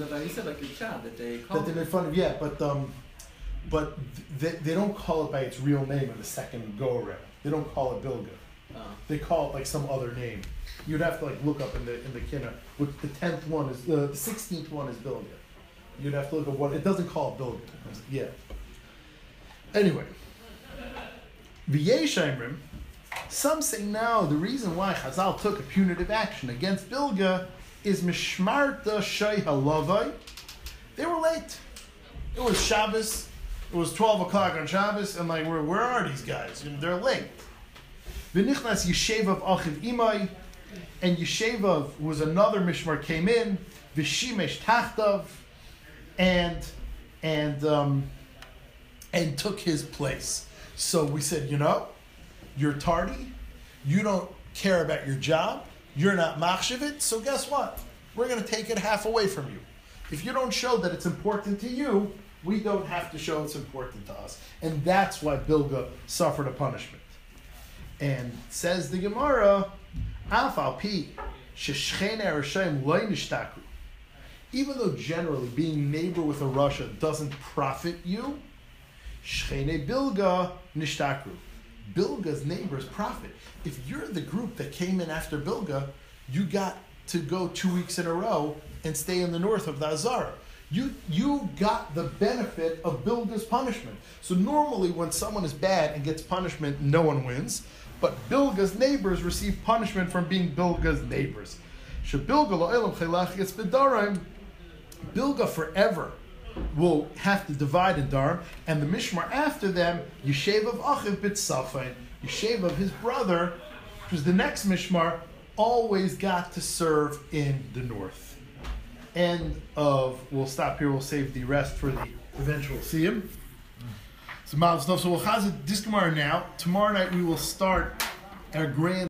of that, you said like your child that they call That they made fun of, yeah, but um, but they, they don't call it by its real name in the second go around. They don't call it Bilga. Oh. They call it like some other name. You'd have to like look up in the in the kinna. Which the tenth one is uh, the sixteenth one is Bilga. You'd have to look at what it doesn't call it Bilga. Yeah. Anyway, V'yeshaimrim. Some say now The reason why Chazal took a punitive action against Bilga is mishmarta shay halavai. They were late. It was Shabbos. It was twelve o'clock on Shabbos, and like, where where are these guys? Know, they're late. V'nichnas Yeshevav Achiv Imai, and Yeshevav was another Mishmar came in. V'shimesh Tachtav, and and um, and took his place. So we said, you know, you're tardy. You don't care about your job. You're not machshavit. So guess what? We're going to take it half away from you. If you don't show that it's important to you, we don't have to show it's important to us. And that's why Bilga suffered a punishment. And says the Gemara. Even though generally being neighbor with a rasha doesn't profit you, shchene bilga nishtaku. Bilga's neighbors profit. If you're the group that came in after Bilga, you got to go two weeks in a row and stay in the north of the Azara. You, you got the benefit of Bilga's punishment. So normally when someone is bad and gets punishment, no one wins. But Bilga's neighbors receive punishment from being Bilga's neighbors. Bilga forever will have to divide in Darim, and the Mishmar after them, Yeshevav Achiv bit Safin, Yeshevav his brother, was the next Mishmar, always got to serve in the north. End of, we'll stop here, we'll save the rest for the eventual Siyum. So, Mal, so we'll chazit this Gemara now. Tomorrow night we will start our grand